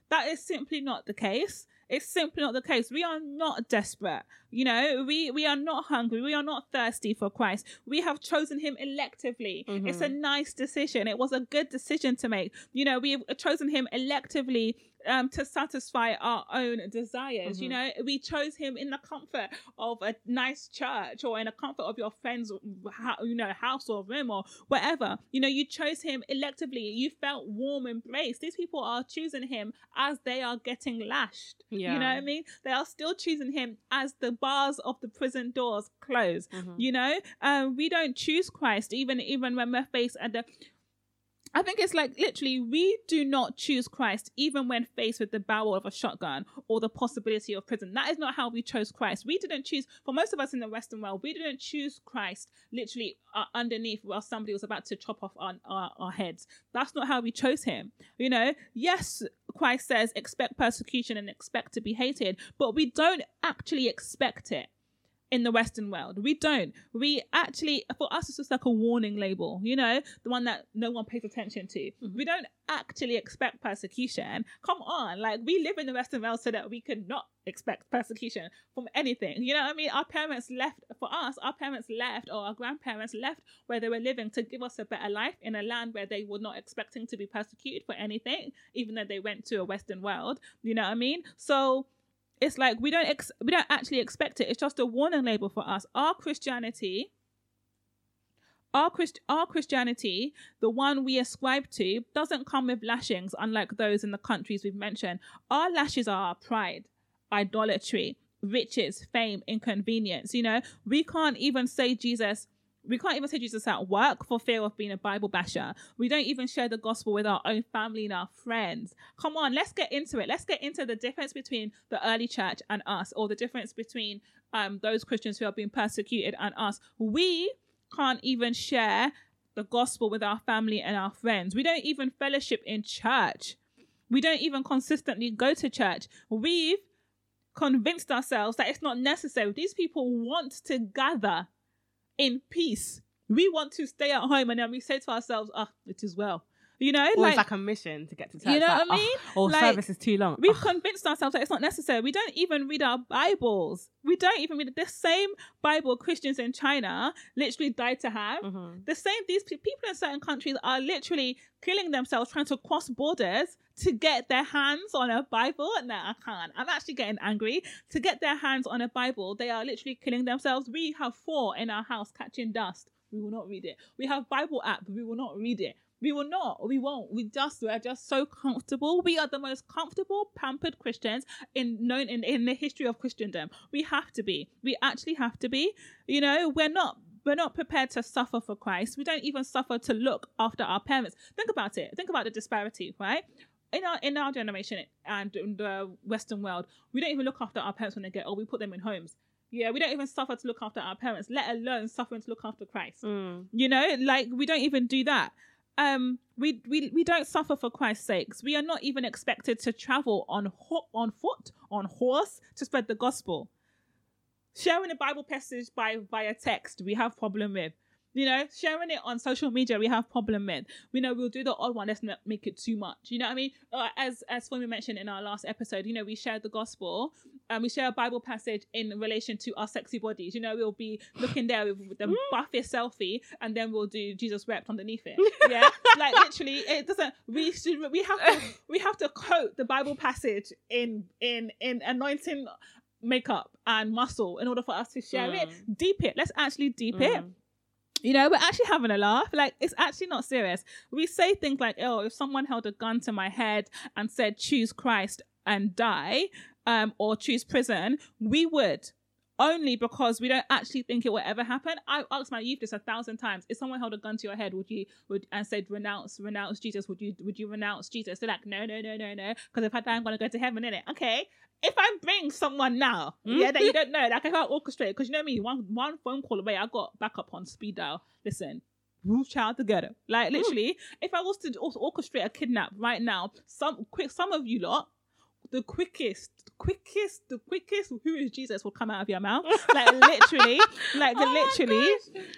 that is simply not the case it's simply not the case. We are not desperate. You know, we, we are not hungry. We are not thirsty for Christ. We have chosen him electively. Mm-hmm. It's a nice decision. It was a good decision to make. You know, we've chosen him electively um, to satisfy our own desires. Mm-hmm. You know, we chose him in the comfort of a nice church or in the comfort of your friend's, you know, house or room or whatever. You know, you chose him electively. You felt warm embraced. These people are choosing him as they are getting lashed. Yeah. You know what I mean? They are still choosing him as the bars of the prison doors close. Mm-hmm. You know, um, we don't choose Christ even even when we're faced at the I think it's like literally, we do not choose Christ even when faced with the barrel of a shotgun or the possibility of prison. That is not how we chose Christ. We didn't choose, for most of us in the Western world, we didn't choose Christ literally uh, underneath while somebody was about to chop off our, our, our heads. That's not how we chose him. You know, yes, Christ says expect persecution and expect to be hated, but we don't actually expect it in the Western world. We don't. We actually, for us, it's just like a warning label, you know, the one that no one pays attention to. Mm-hmm. We don't actually expect persecution. Come on, like we live in the Western world so that we could not expect persecution from anything. You know what I mean? Our parents left, for us, our parents left or our grandparents left where they were living to give us a better life in a land where they were not expecting to be persecuted for anything, even though they went to a Western world. You know what I mean? So, it's like we don't ex- we don't actually expect it. It's just a warning label for us. Our Christianity, our Christ- our Christianity, the one we ascribe to, doesn't come with lashings, unlike those in the countries we've mentioned. Our lashes are our pride, idolatry, riches, fame, inconvenience. You know, we can't even say Jesus we can't even say Jesus at work for fear of being a Bible basher. We don't even share the gospel with our own family and our friends. Come on, let's get into it. Let's get into the difference between the early church and us, or the difference between um, those Christians who are being persecuted and us. We can't even share the gospel with our family and our friends. We don't even fellowship in church. We don't even consistently go to church. We've convinced ourselves that it's not necessary. These people want to gather in peace. We want to stay at home and then we say to ourselves, ah, it is well. You know, or like, it's like a mission to get to church. You know like, what I mean? Oh, or like, service is too long. We've oh. convinced ourselves that it's not necessary. We don't even read our Bibles. We don't even read the same Bible Christians in China literally died to have. Mm-hmm. The same these people in certain countries are literally killing themselves trying to cross borders to get their hands on a Bible. No, I can't. I'm actually getting angry. To get their hands on a Bible, they are literally killing themselves. We have four in our house catching dust. We will not read it. We have Bible app. We will not read it. We will not. We won't. We just we're just so comfortable. We are the most comfortable, pampered Christians in known in, in the history of Christendom. We have to be. We actually have to be. You know, we're not we're not prepared to suffer for Christ. We don't even suffer to look after our parents. Think about it. Think about the disparity, right? In our in our generation and in the Western world, we don't even look after our parents when they get old. We put them in homes. Yeah, we don't even suffer to look after our parents, let alone suffering to look after Christ. Mm. You know, like we don't even do that um we we we don't suffer for Christ's sakes. We are not even expected to travel on ho- on foot, on horse to spread the gospel. Sharing a Bible passage by via text, we have problem with. You know, sharing it on social media, we have problem with. We know we'll do the odd one. Let's not make it too much. You know what I mean? Uh, as as we mentioned in our last episode, you know, we share the gospel and we share a Bible passage in relation to our sexy bodies. You know, we'll be looking there with the buffest selfie, and then we'll do Jesus wept underneath it. Yeah, like literally, it doesn't. We should. We have to. We have to quote the Bible passage in in in anointing makeup and muscle in order for us to share mm. it. Deep it. Let's actually deep mm. it you know, we're actually having a laugh. Like, it's actually not serious. We say things like, oh, if someone held a gun to my head and said, choose Christ and die, um, or choose prison, we would only because we don't actually think it will ever happen. I asked my youth this a thousand times. If someone held a gun to your head, would you would and said renounce renounce Jesus? Would you would you renounce Jesus? They're like, no, no, no, no, no. Because if I die, I'm gonna go to heaven, in it. Okay. If I bring someone now, mm-hmm. yeah, that you don't know, like I can't orchestrate, because you know me, one one phone call away, I got backup on speed dial. Listen, move child together. Like literally, mm. if I was to orchestrate a kidnap right now, some quick, some of you lot the quickest, the quickest, the quickest who is Jesus will come out of your mouth. Like literally, like oh literally.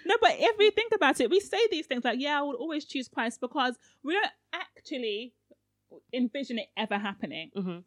No, but if we think about it, we say these things like, yeah, I would always choose Christ because we don't actually envision it ever happening. Mm-hmm.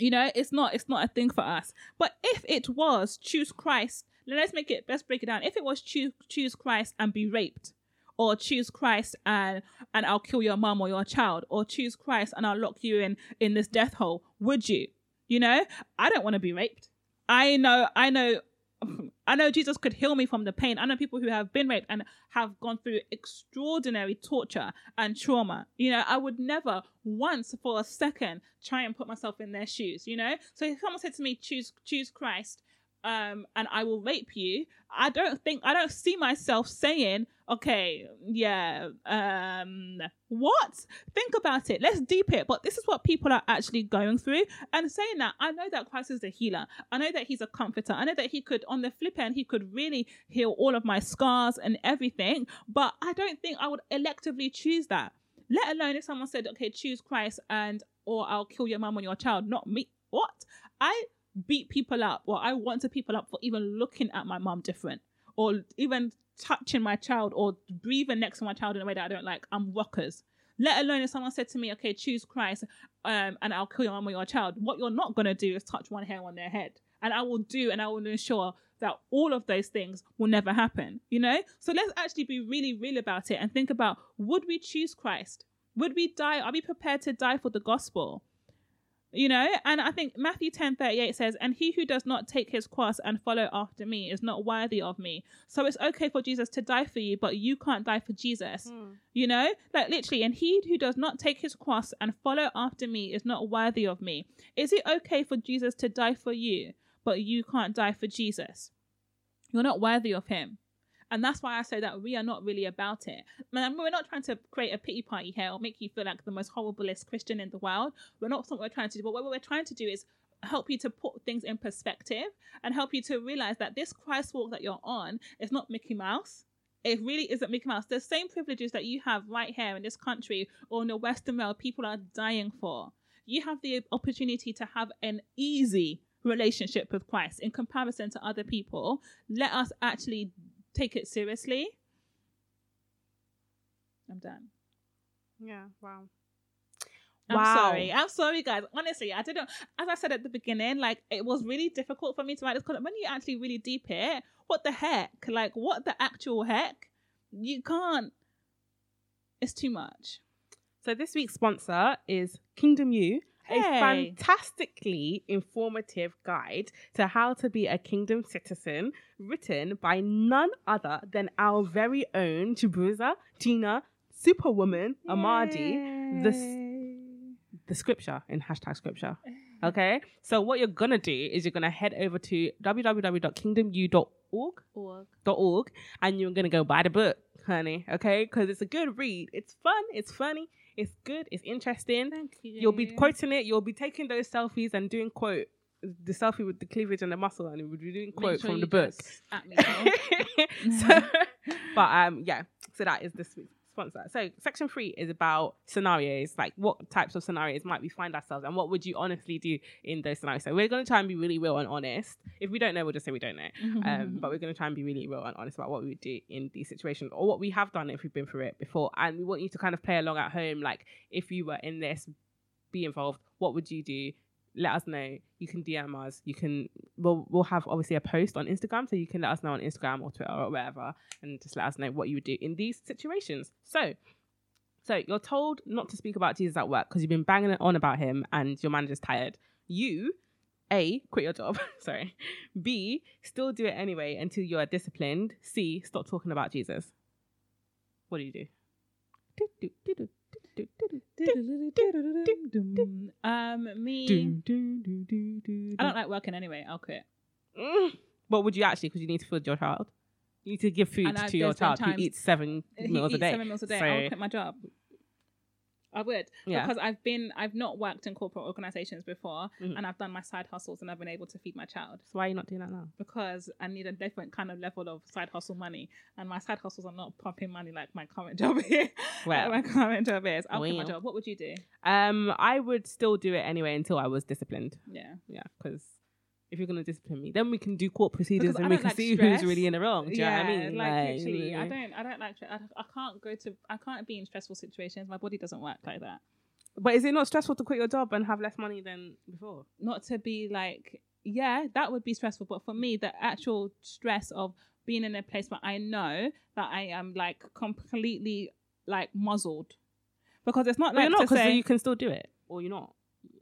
You know, it's not it's not a thing for us. But if it was choose Christ, let's make it let's break it down. If it was choose choose Christ and be raped, or choose Christ and and I'll kill your mom or your child, or choose Christ and I'll lock you in in this death hole, would you? You know, I don't want to be raped. I know, I know, I know Jesus could heal me from the pain. I know people who have been raped and have gone through extraordinary torture and trauma. You know, I would never once for a second try and put myself in their shoes. You know, so if someone said to me, "Choose, choose Christ," um, and I will rape you, I don't think I don't see myself saying, okay, yeah, um, what? Think about it. Let's deep it. But this is what people are actually going through. And saying that, I know that Christ is a healer. I know that he's a comforter. I know that he could, on the flip end, he could really heal all of my scars and everything. But I don't think I would electively choose that. Let alone if someone said, okay, choose Christ and or I'll kill your mom or your child, not me. What? I beat people up or I want to people up for even looking at my mom different or even touching my child or breathing next to my child in a way that I don't like. I'm rockers. Let alone if someone said to me, okay, choose Christ um, and I'll kill your mom or your child. What you're not going to do is touch one hair on their head. And I will do and I will ensure that all of those things will never happen, you know? So let's actually be really real about it and think about would we choose Christ? Would we die? Are we prepared to die for the gospel? You know, and I think Matthew ten thirty eight says, And he who does not take his cross and follow after me is not worthy of me. So it's okay for Jesus to die for you, but you can't die for Jesus. Mm. You know, like literally, and he who does not take his cross and follow after me is not worthy of me. Is it okay for Jesus to die for you, but you can't die for Jesus? You're not worthy of him. And that's why I say that we are not really about it. Man, we're not trying to create a pity party here or make you feel like the most horriblest Christian in the world. We're not what we're trying to do. But what we're trying to do is help you to put things in perspective and help you to realize that this Christ walk that you're on is not Mickey Mouse. It really isn't Mickey Mouse. The same privileges that you have right here in this country or in the Western world, people are dying for. You have the opportunity to have an easy relationship with Christ in comparison to other people. Let us actually take it seriously. I'm done. Yeah. Wow. I'm Wow. sorry. I'm sorry, guys. Honestly, I didn't. As I said at the beginning, like it was really difficult for me to write this because when you actually really deep it, what the heck? Like, what the actual heck? You can't. It's too much. So this week's sponsor is Kingdom You, a fantastically informative guide to how to be a kingdom citizen, written by none other than our very own Chibuza, Gina, Superwoman, Amadi, the the scripture in hashtag scripture. Okay, so what you're gonna do is you're gonna head over to www.kingdomu.org Org. org and you're gonna go buy the book, honey. Okay, because it's a good read. It's fun. It's funny. It's good. It's interesting. Thank you. You'll be quoting it. You'll be taking those selfies and doing quote the selfie with the cleavage and the muscle, and you'll be doing quote sure from the book. so, but um, yeah. So that is this week's sponsor. So section three is about scenarios, like what types of scenarios might we find ourselves, and what would you honestly do in those scenarios. So we're going to try and be really real and honest. If we don't know, we'll just say we don't know. Um, but we're going to try and be really real and honest about what we would do in these situations or what we have done if we've been through it before. And we want you to kind of play along at home. Like, if you were in this, be involved. What would you do? Let us know. You can DM us. You can. We'll we'll have obviously a post on Instagram, so you can let us know on Instagram or Twitter or wherever, and just let us know what you would do in these situations. So. So you're told not to speak about Jesus at work because you've been banging it on about him and your manager's tired. You a, quit your job. Sorry. B, still do it anyway until you are disciplined. C, stop talking about Jesus. What do you do? Um, me. I don't like working anyway. I'll quit. What would you actually? Because you need to feed your child. You need to give food And I- to your there's been child who times- eats seven He meals a eats day. seven meals a day. So, I would quit my job. I would yeah. because I've been I've not worked in corporate organizations before, Mhm. and I've done my side hustles and I've been able to feed my child so why are you not doing that now? because I need a different kind of level of side hustle money, and my side hustles are not pumping money like my current job is. Well, like my current job is. I'll quit my job. What would you do? um, I would still do it anyway until I was disciplined. Yeah. Yeah, because if you're gonna discipline me, then we can do court procedures Because and we can like see stress. who's really in the wrong. Do you know what I mean? like, Like, literally, I don't, I don't like, I, I can't go to, I can't be in stressful situations. My body doesn't work like that. But is it not stressful to quit your job and have less money than before? Not to be like, yeah, that would be stressful. But for me, the actual stress of being in a place where I know that I am like completely like muzzled, because it's not But like you're not because you can still do it, or you're not.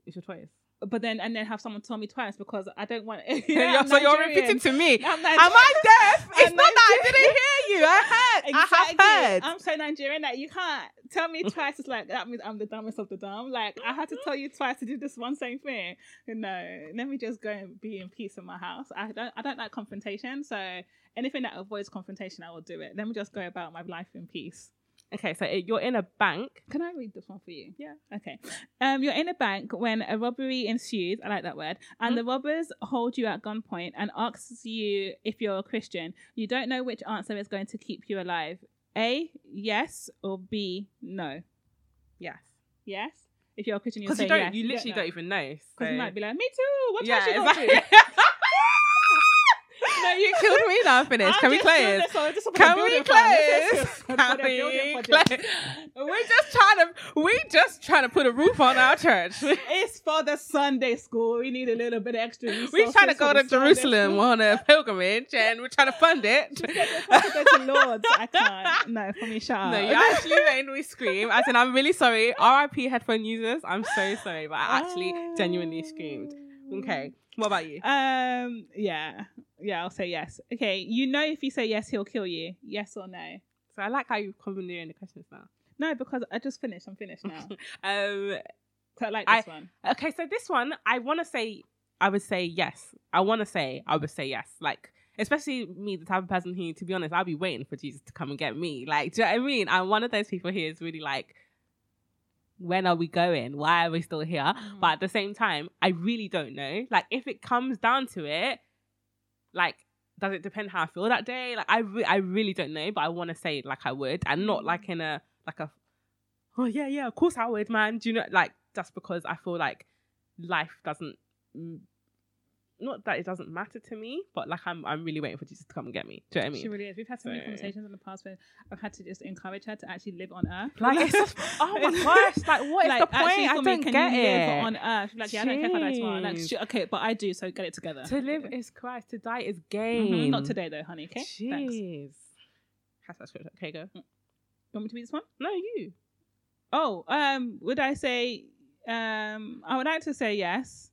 It's your choice. But then and then have someone tell me twice because I don't want. I'm so you're repeating to me. Am I deaf? It's I'm not that I didn't hear you. I heard. Exactly. I have heard. I'm so Nigerian that you can't tell me twice. It's like that means I'm the dumbest of the dumb. Like I had to tell you twice to do this one same thing. You know, let me just go and be in peace in my house. I don't. I don't like confrontation. So anything that avoids confrontation, I will do it. Let me just go about my life in peace. Okay, so it- you're in a bank. Can I read this one for you? Yeah. Okay. Um, you're in a bank when a robbery ensues. I like that word. And Mhm. the robbers hold you at gunpoint and asks you if you're a Christian. You don't know which answer is going to keep you alive. A, yes, or B, no. Yes. Yes. If you're a Christian, you Because say you don't. yes. you literally don't, even know. Because So. you might be like, me too. What yeah, yeah, you exactly. no, you killed me. Now I'm. Can we close? Can we close? Can we close? We're just trying to. We're just trying to put a roof on our church. it's for the Sunday school. We need a little bit extra. We're trying to go to Jerusalem on a pilgrimage, and we're trying to fund it. to go to Lords. I can't. No, for me, shut up. No, you actually made me scream. I said, I'm really sorry. RIP headphone users. I'm so sorry, but I actually genuinely screamed. Okay. What about you? Um, yeah, yeah, I'll say yes. Okay, you know if you say yes, he'll kill you. Yes or no? So I like how you've commandeering the questions now. No, because I just finished. I'm finished now. um, so I like this I, one. Okay, so this one I want to say. I would say yes. I want to say I would say yes. Like especially me, the type of person who, to be honest, I'll be waiting for Jesus to come and get me. Like, do you know what I mean? I'm one of those people who is really like, when are we going? Why are we still here? Mm. But at the same time, I really don't know. Like, if it comes down to it, like, does it depend how I feel that day? Like, I, re- I really don't know, but I want to say like I would, and not like in a like a, oh yeah, yeah, of course I would, man. Do you know? Like, just because I feel like life doesn't not that it doesn't matter to me, but like I'm I'm really waiting for Jesus to come and get me. Do you know what I mean? She really is. We've had so many conversations in the past where I've had to just encourage her to actually live on earth. Like, it's just, oh my gosh, like what is like, the point? I don't get it. on earth. Like, yeah, I don't care if I die tomorrow. Like, sh- okay, but I do, so get it together. To live is Christ, to die is gain. Mm-hmm. Not today though, honey. Okay. Jeez. Thanks. Okay, go. You want me to be this one? No, you. Oh, um, would I say um I would like to say yes,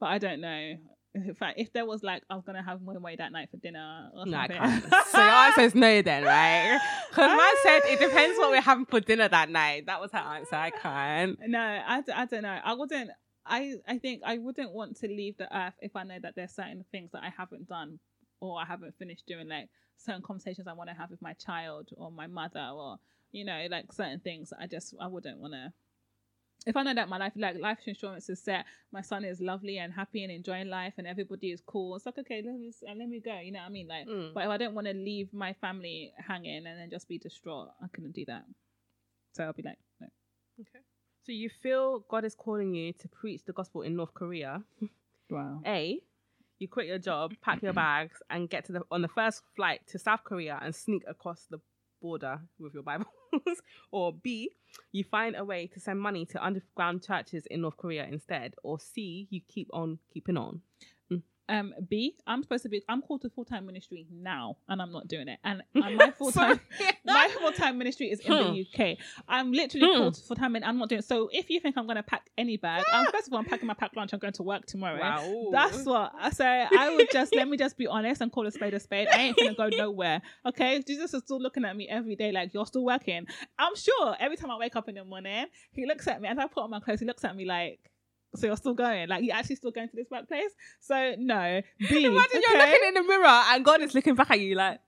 but I don't know in fact, if there was like I was gonna have moi moi that night for dinner or no, something. I can't. so your answer is no then, right? Because man ah. said it depends what we're having for dinner that night. That was her answer. I can't. No, I, I don't know. I wouldn't. I I think I wouldn't want to leave the earth if I know that there's certain things that I haven't done or I haven't finished doing, like certain conversations I want to have with my child or my mother or you know like certain things. I just I wouldn't want to if I know that my life like life insurance is set, my son is lovely and happy and enjoying life, and everybody is cool, it's like okay, let me let me go. You know what I mean? Like, mm. but if I don't want to leave my family hanging and then just be distraught, I couldn't do that. So I'll be like, no. Okay. So you feel God is calling you to preach the gospel in North Korea? Wow. A, you quit your job, pack your bags, and get to the on the first flight to South Korea and sneak across the border with your Bibles. or B, you find a way to send money to underground churches in North Korea instead. Or C, you keep on keeping on. Um, B, I'm supposed to be. I'm called to full time ministry now, and I'm not doing it. And, and my full time, my full time ministry is in hmm. the UK. I'm literally hmm. called to full time, and I'm not doing it. So if you think I'm going to pack any bag, I'm first of all, I'm packing my pack lunch. I'm going to work tomorrow. Wow. That's what. I so say. I would just let me just be honest and call a spade a spade. I ain't gonna go nowhere. Okay, Jesus is still looking at me every day like you're still working. I'm sure every time I wake up in the morning, he looks at me as I put on my clothes. He looks at me like so you're still going. Like you're actually still going to this workplace. So no. B. Imagine okay? you're looking in the mirror and God is looking back at you like.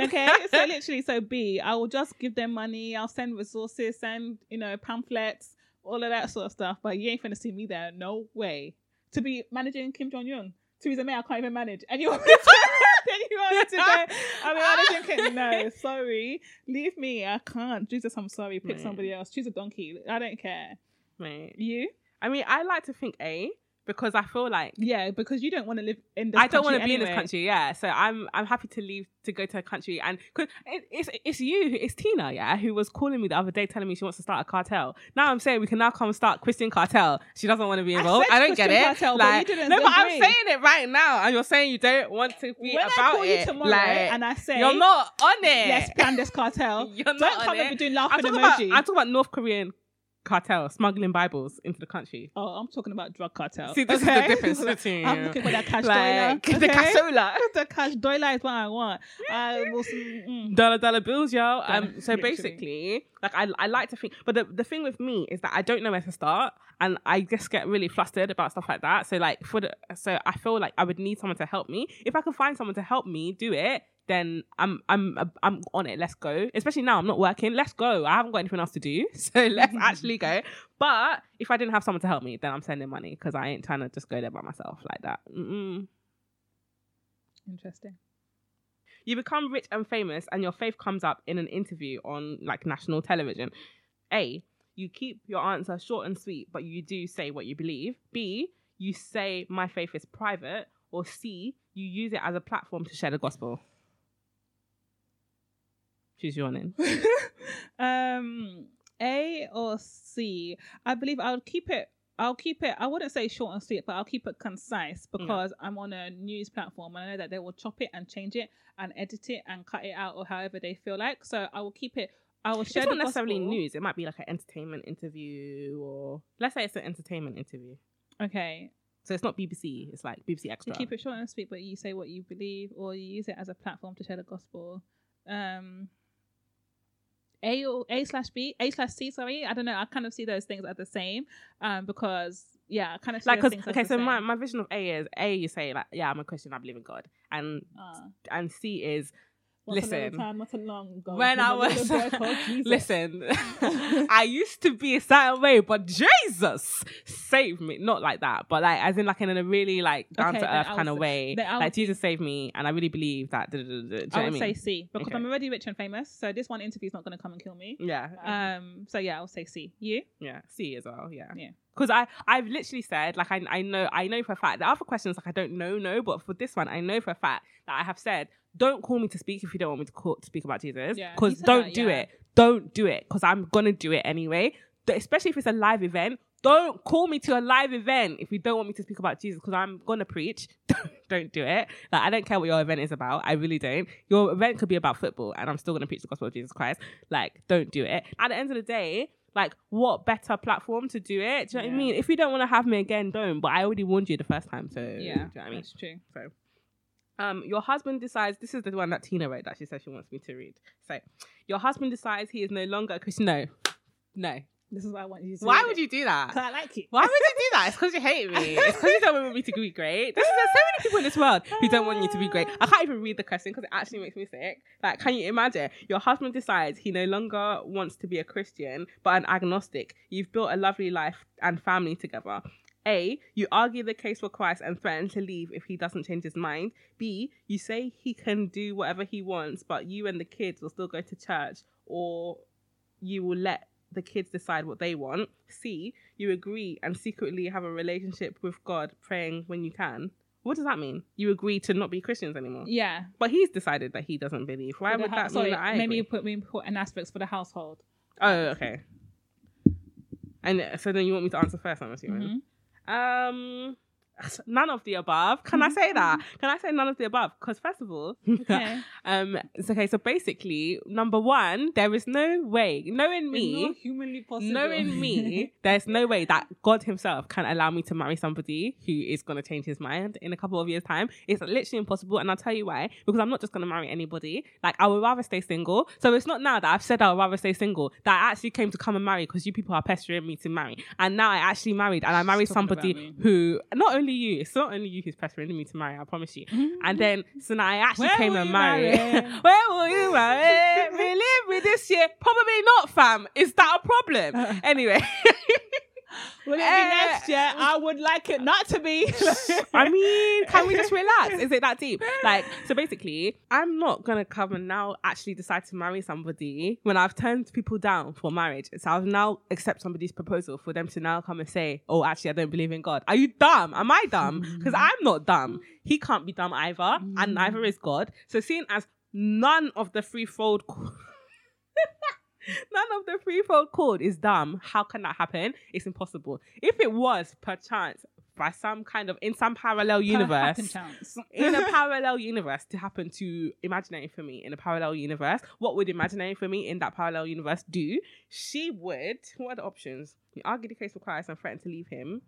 Okay, so literally, so B, I will just give them money. I'll send resources, send you know pamphlets, all of that sort of stuff. But you ain't gonna see me there. No way. To be managing Kim Jong Un, Theresa May, I can't even manage. And you want me to, you want to go? I mean, managing Kim. No, sorry, leave me. I can't. Jesus, I'm sorry. Pick somebody else. Choose a donkey. I don't care. Mate. You? I mean, I like to think A because I feel like yeah, because you don't want to live in this. I don't want to be in this country. Yeah, so I'm I'm happy to leave to go to a country and because it, it's it's you, it's Tina, yeah, who was calling me the other day telling me she wants to start a cartel. Now I'm saying we can now come start Christian cartel. She doesn't want to be involved. I, I don't Christian get it. Cartel, like no, but I'm saying it right now, and you're saying you don't want to be when about it. tomorrow, like, and I say you're not on it. Let's plan this cartel. you're not don't come it. and be doing laughing emoji. About, I'm talking about North Korean cartel smuggling Bibles into the country. Oh, I'm talking about drug cartel. See, this okay? is the difference between I'm looking for that cash like, dollar. The cassola. the cash dollar is what I want. I will mm. Dollar dollar bills, yo. Um, so Literally. basically, like I, I like to think, but the, the thing with me is that I don't know where to start, and I just get really flustered about stuff like that. So like for the, so I feel like I would need someone to help me. If I could find someone to help me do it, then I'm I'm I'm on it. Let's go. Especially now I'm not working. Let's go. I haven't got anything else to do, so let's actually go. But if I didn't have someone to help me, then I'm sending money because I ain't trying to just go there by myself like that. Mm-mm. Interesting. You become rich and famous, and your faith comes up in an interview on like national television. A. You keep your answer short and sweet, but you do say what you believe. B. You say my faith is private. Or C you use it as a platform to share the gospel? Your name. um, A or C? I believe I'll keep it. I'll keep it. I wouldn't say short and sweet, but I'll keep it concise because. I'm on a news platform and I know that they will chop it and change it and edit it and cut it out or however they feel like. So I will keep it. I will share. It's not necessarily news. It might be like an entertainment interview, or let's say it's an entertainment interview. Okay. So it's not BBC. It's like BBC Extra. You keep it short and sweet, but you say what you believe, or you use it as a platform to share the gospel. Um, a or A slash B, A slash C. Sorry, I don't know. I kind of see those things as the same, um, because yeah, I kind of like because okay. So my, my vision of A is A. You say like yeah, I'm a Christian. I believe in God, and uh. and C is What's listen, time, not long ago. When I was listen, I used to be a certain way, but Jesus saved me. Not like that, but like as in like in a really like down to earth kind of way. Like Jesus saved me, and I really believe that. Da, da, da, I would say C because. I'm already rich and famous, so this one interview is not going to come and kill me. Yeah. Um. So yeah, I'll say C. You? Yeah, C as well. Yeah. Yeah because I I've literally said like I I know I know for a fact the other questions like I don't know no but for this one I know for a fact that I have said don't call me to speak if you don't want me to call, to speak about Jesus because yeah, don't that, do yeah. it don't do it because I'm gonna do it anyway especially if it's a live event don't call me to a live event if you don't want me to speak about Jesus because I'm gonna preach. don't do it. Like I don't care what your event is about. I really don't. Your event could be about football, and I'm still gonna preach the gospel of Jesus Christ. Like, don't do it. At the end of the day, like what better platform to do it? Do you know what I mean? If you don't want to have me again, don't. But I already warned you the first time, so yeah, do you know what I mean? That's true. So um, your husband decides this is the one that Tina wrote that she says she wants me to read. So your husband decides he is no longer a Christian. No. No. This is what I want you to Why would you do that? Because I like it. Why would you do that? It's because you hate me. It's because you don't want me to be great. There's, there's so many people in this world who don't want you to be great. I can't even read the question because it actually makes me sick. Like, can you imagine? Your husband decides he no longer wants to be a Christian, but an agnostic. You've built a lovely life and family together. A, you argue the case for Christ and threaten to leave if he doesn't change his mind. B, you say he can do whatever he wants, but you and the kids will still go to church, or you will let the kids decide what they want. C, you agree and secretly have a relationship with God, praying when you can. What does that mean? You agree to not be Christians anymore? Yeah. But he's decided that he doesn't believe. Why would that sorry, mean that I maybe agree? you put me put an asterisk for the household. Oh, okay. And so then you want me to answer first, I'm assuming. Mm-hmm. Um none of the above. Can I say that? Can I say none of the above? Because first of all, okay. um, it's okay. So basically, number one, there is no way, knowing me, humanly possible, knowing me, there's no way that God Himself can allow me to marry somebody who is going to change his mind in a couple of years' time. It's literally impossible, and I'll tell you why. Because I'm not just going to marry anybody. Like I would rather stay single. So it's not now that I've said I would rather stay single that I actually came to come and marry because you people are pestering me to marry, and now I actually married, and I married somebody who not only only you. It's not only you who's pressuring me to marry. I promise you. Mm-hmm. And then so now I actually Where came and married. Where will you marry? we live with this year. Probably not, fam. Is that a problem? anyway. Will it be uh, next year? I would like it not to be. I mean, can we just relax? Is it that deep? Like, so basically, I'm not gonna come and now actually decide to marry somebody when I've turned people down for marriage. So I'll now accept somebody's proposal for them to now come and say, "Oh, actually, I don't believe in God." Are you dumb? Am I dumb? Because I'm not dumb. He can't be dumb either, and neither is God. So, seeing as none of the threefold None of the threefold cord is dumb. How can that happen? It's impossible. If it was, perchance, by some kind of in some parallel universe, in a parallel universe to happen to imaginary for me in a parallel universe, what would imaginary for me in that parallel universe do? She would. What are the options? You argue the case for Christ and threaten to leave him.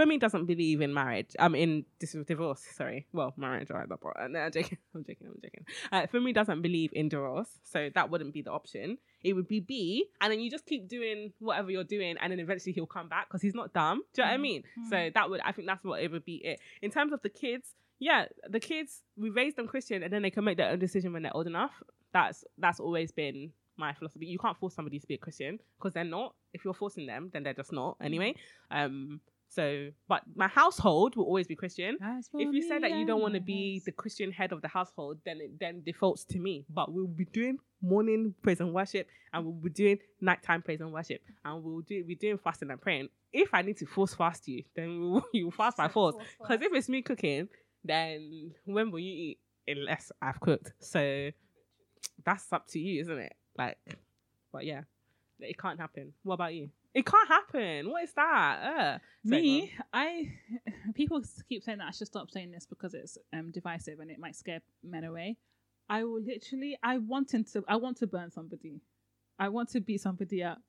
Femi doesn't believe in marriage. I'm um, in this divorce. Sorry. Well, marriage, right? But uh, no, I'm joking. I'm joking. I'm joking. Uh, Femi doesn't believe in divorce, so that wouldn't be the option. It would be B, and then you just keep doing whatever you're doing, and then eventually he'll come back because he's not dumb. Do you know what I mm-hmm. mean? So that would, I think, that's what it would be. It in terms of the kids. Yeah, the kids we raise them Christian, and then they can make their own decision when they're old enough. That's that's always been my philosophy. You can't force somebody to be a Christian because they're not. If you're forcing them, then they're just not anyway. Um, so, but my household will always be Christian. If you say that you don't want to be the Christian head of the household, then it then defaults to me. But we'll be doing morning praise and worship, and we'll be doing nighttime praise and worship, and we'll do be doing fasting and praying. If I need to force fast you, then we'll, you fast by force. Because if it's me cooking, then when will you eat unless I've cooked? So that's up to you, isn't it? Like, but yeah, it can't happen. What about you? It can't happen. What is that? Uh, Me, I people keep saying that I should stop saying this because it's um divisive and it might scare men away. I will literally, I want to, I want to burn somebody. I want to beat somebody up.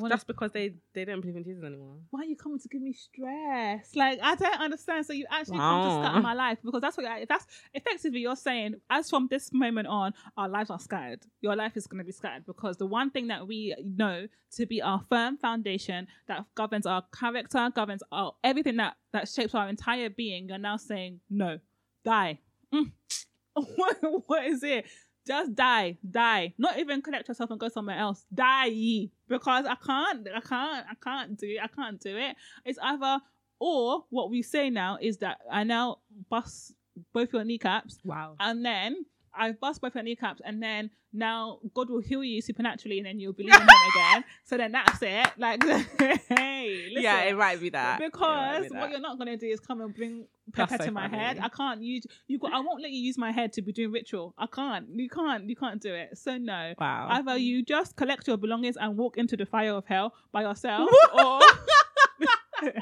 But that's because they they don't believe in Jesus anymore. Why are you coming to give me stress? Like I don't understand. So you actually wow. come to scatter my life because that's what I, that's effectively you're saying. As from this moment on, our lives are scattered. Your life is going to be scattered because the one thing that we know to be our firm foundation that governs our character, governs our everything that that shapes our entire being. You're now saying no, die. Mm. what, what is it? Just die, die. Not even collect yourself and go somewhere else. Die because I can't, I can't, I can't do, it. I can't do it. It's either or what we say now is that I now bust both your kneecaps. Wow. And then I bust both your kneecaps, and then now God will heal you supernaturally, and then you'll believe in Him again. So then that's it. Like, hey, listen, yeah, it might be that because be that. what you're not gonna do is come and bring pepper so to my funny. head. I can't use you. Got, I won't let you use my head to be doing ritual. I can't. You can't. You can't do it. So no. Wow. Either you just collect your belongings and walk into the fire of hell by yourself, or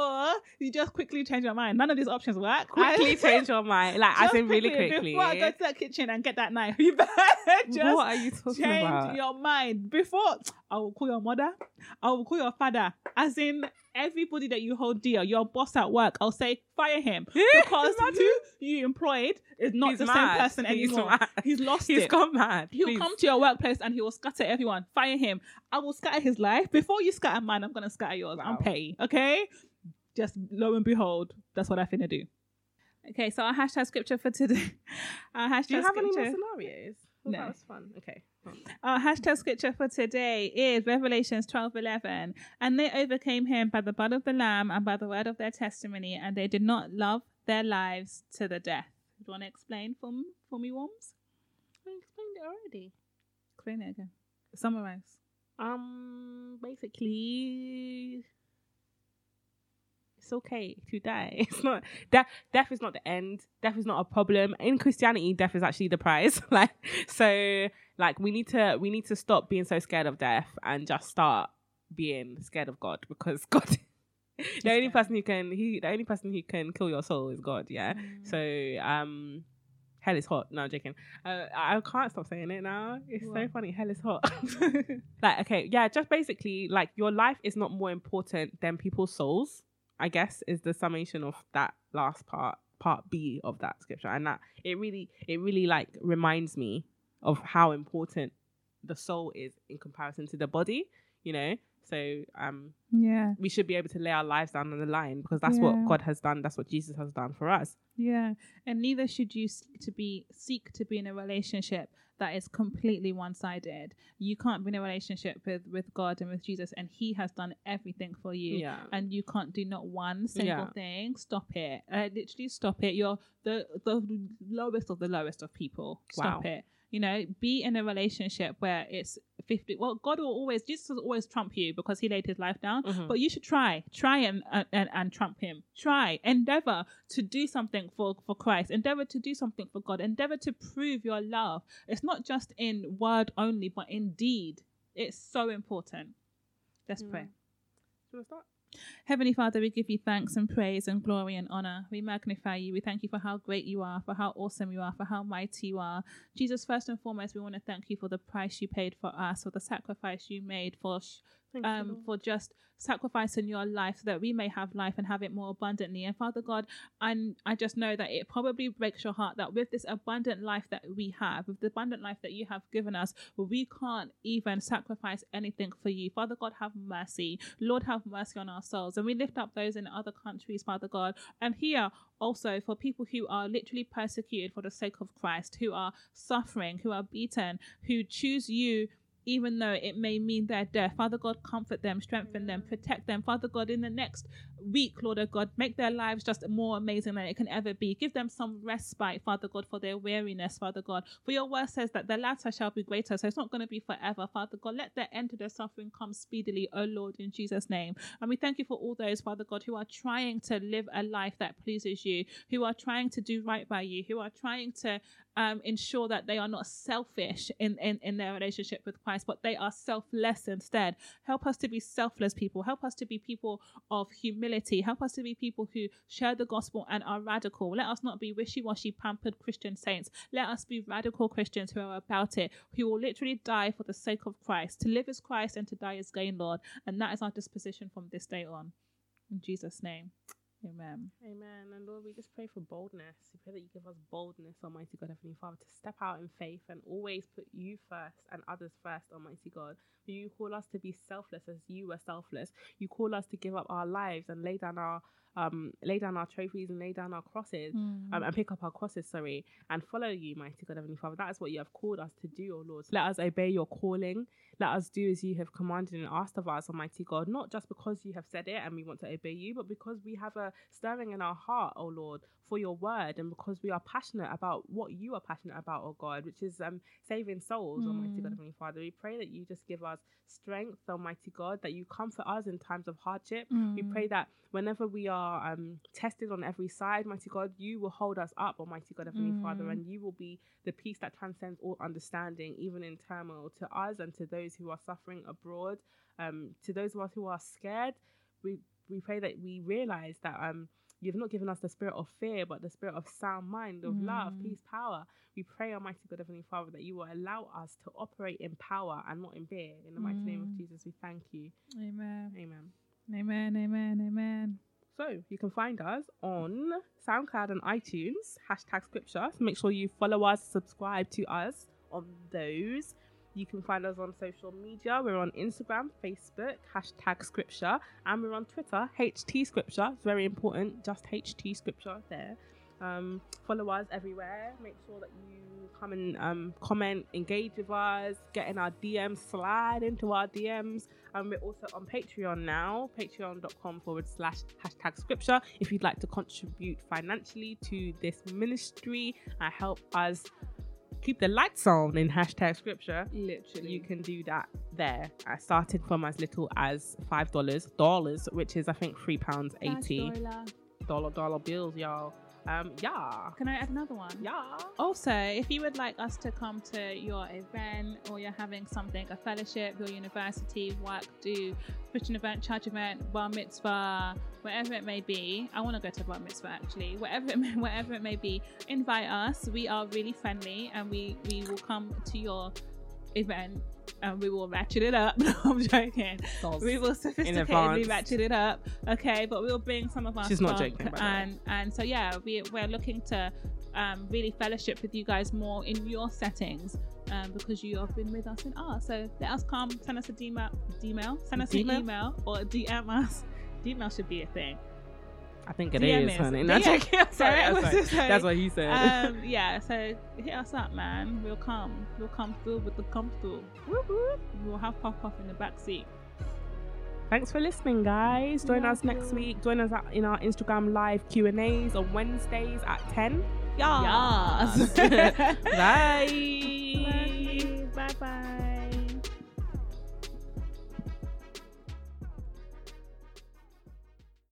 or you just quickly change your mind. None of these options work. Quickly change your mind, like I think really quickly. Before I go to that kitchen and get that knife, you better just what are you talking change about? your mind before. I will call your mother. I will call your father. As in everybody that you hold dear, your boss at work. I'll say fire him because who you employed is not He's the mad. same person He's anymore. Mad. He's lost He's it. gone mad. He'll Please. come to your workplace and he will scatter everyone. Fire him. I will scatter his life before you scatter mine. I'm gonna scatter yours. Wow. I'm petty. Okay just lo and behold, that's what I finna do. Okay, so our hashtag scripture for today. Our hashtag do you have scripture, any more scenarios? no. That was fun. Okay. Our hashtag scripture for today is Revelations 12 11. And they overcame him by the blood of the Lamb and by the word of their testimony, and they did not love their lives to the death. Do you want to explain for me, for me, Worms? I explained it already. Explain it again. Summarize. Um, basically, it's okay to die. It's not death. Death is not the end. Death is not a problem. In Christianity, death is actually the prize. like so, like we need to we need to stop being so scared of death and just start being scared of God because God. the only person who can he the only person who can kill your soul is God. Yeah. Mm. So um. Hell is hot. No, I'm joking. Uh, I can't stop saying it now. It's what? so funny. Hell is hot. like, okay, yeah, just basically, like, your life is not more important than people's souls. I guess is the summation of that last part, part B of that scripture. And that it really, it really like reminds me of how important the soul is in comparison to the body, you know? So um yeah, we should be able to lay our lives down on the line because that's yeah. what God has done. That's what Jesus has done for us. Yeah, and neither should you seek to be seek to be in a relationship that is completely one-sided. You can't be in a relationship with with God and with Jesus, and He has done everything for you. Yeah. And you can't do not one single yeah. thing. Stop it. Uh, literally, stop it. You're the the lowest of the lowest of people. Stop wow. it. You know, be in a relationship where it's 50. Well, God will always, Jesus will always trump you because he laid his life down. Mm-hmm. But you should try, try and, and, and trump him. Try, endeavor to do something for, for Christ, endeavor to do something for God, endeavor to prove your love. It's not just in word only, but in deed. It's so important. Let's mm. pray. Should I start? Heavenly Father, we give you thanks and praise and glory and honor. We magnify you. We thank you for how great you are, for how awesome you are, for how mighty you are. Jesus, first and foremost, we want to thank you for the price you paid for us, for the sacrifice you made, for um, for just sacrificing your life so that we may have life and have it more abundantly. And Father God, and I just know that it probably breaks your heart that with this abundant life that we have, with the abundant life that you have given us, we can't even sacrifice anything for you. Father God, have mercy. Lord, have mercy on our souls. And we lift up those in other countries, Father God, and here also for people who are literally persecuted for the sake of Christ, who are suffering, who are beaten, who choose you even though it may mean their death. Father God, comfort them, strengthen them, mm. protect them. Father God, in the next week, Lord oh God, make their lives just more amazing than it can ever be. Give them some respite, Father God, for their weariness, Father God. For your word says that the latter shall be greater, so it's not going to be forever, Father God. Let the end to their suffering come speedily, oh Lord, in Jesus' name. And we thank you for all those, Father God, who are trying to live a life that pleases you, who are trying to do right by you, who are trying to um, ensure that they are not selfish in, in, in their relationship with Christ, but they are selfless instead. Help us to be selfless people. Help us to be people of humility. Help us to be people who share the gospel and are radical. Let us not be wishy washy, pampered Christian saints. Let us be radical Christians who are about it, who will literally die for the sake of Christ. To live as Christ and to die as gain, Lord. And that is our disposition from this day on. In Jesus' name. Amen. Amen. And Lord, we just pray for boldness. We pray that you give us boldness, Almighty God, Heavenly Father, to step out in faith and always put you first and others first, Almighty God. You call us to be selfless as you were selfless. You call us to give up our lives and lay down our um, lay down our trophies and lay down our crosses mm. um, and pick up our crosses, sorry, and follow you, mighty God, Heavenly Father. That is what you have called us to do, O Lord. Let us obey your calling. Let us do as you have commanded and asked of us, Almighty God, not just because you have said it and we want to obey you, but because we have a stirring in our heart, O Lord, for your word and because we are passionate about what you are passionate about, oh God, which is um, saving souls, mm. Almighty God, Heavenly Father. We pray that you just give us strength, Almighty God, that you comfort us in times of hardship. Mm. We pray that whenever we are um, tested on every side, mighty God, you will hold us up, Almighty God, Heavenly mm. Father, and you will be the peace that transcends all understanding, even in turmoil, to us and to those who are suffering abroad, um, to those of us who are scared. We we pray that we realize that um You've not given us the spirit of fear, but the spirit of sound mind, of mm. love, peace, power. We pray, Almighty God, Heavenly Father, that you will allow us to operate in power and not in fear. In the mm. mighty name of mm. Jesus, we thank you. Amen. Amen. Amen. Amen. Amen. So you can find us on SoundCloud and iTunes, hashtag scripture. So make sure you follow us, subscribe to us on those. You can find us on social media. We're on Instagram, Facebook, hashtag scripture, and we're on Twitter, HT scripture. It's very important, just HT scripture there. Um, follow us everywhere. Make sure that you come and um, comment, engage with us, get in our DMs, slide into our DMs. And we're also on Patreon now, patreon.com forward slash hashtag scripture. If you'd like to contribute financially to this ministry and help us keep the lights on in hashtag scripture. Literally. You can do that there. I started from as little as five dollars, dollars, which is I think three pounds eighty. Dollar dollar bills, y'all. Um, yeah. Can I add another one? Yeah. Also, if you would like us to come to your event or you're having something, a fellowship, your university, work, do Christian event, church event, bar mitzvah, whatever it may be. I want to go to bar mitzvah actually. Whatever it may, whatever it may be, invite us. We are really friendly and we we will come to your event and we will ratchet it up. No, I'm joking. We will sophisticatedly ratchet it up. Okay, but we'll bring some of our She's not joking. And and so yeah, we we're looking to um, really fellowship with you guys more in your settings. Um, because you have been with us in ours. So let us come, send us a D-mail, D-mail send us an email or DM us. D-mail should be a thing. I think it is, honey. Not yeah. sorry, that's, right. that's what he said. Um, yeah, so hit us up, man. We'll come. We'll come through with the come through. We'll have Puff Puff in the back seat. Thanks for listening, guys. Join Love us next you. week. Join us in our Instagram live Q and A's on Wednesdays at ten. Yes. Bye. Bye. Bye.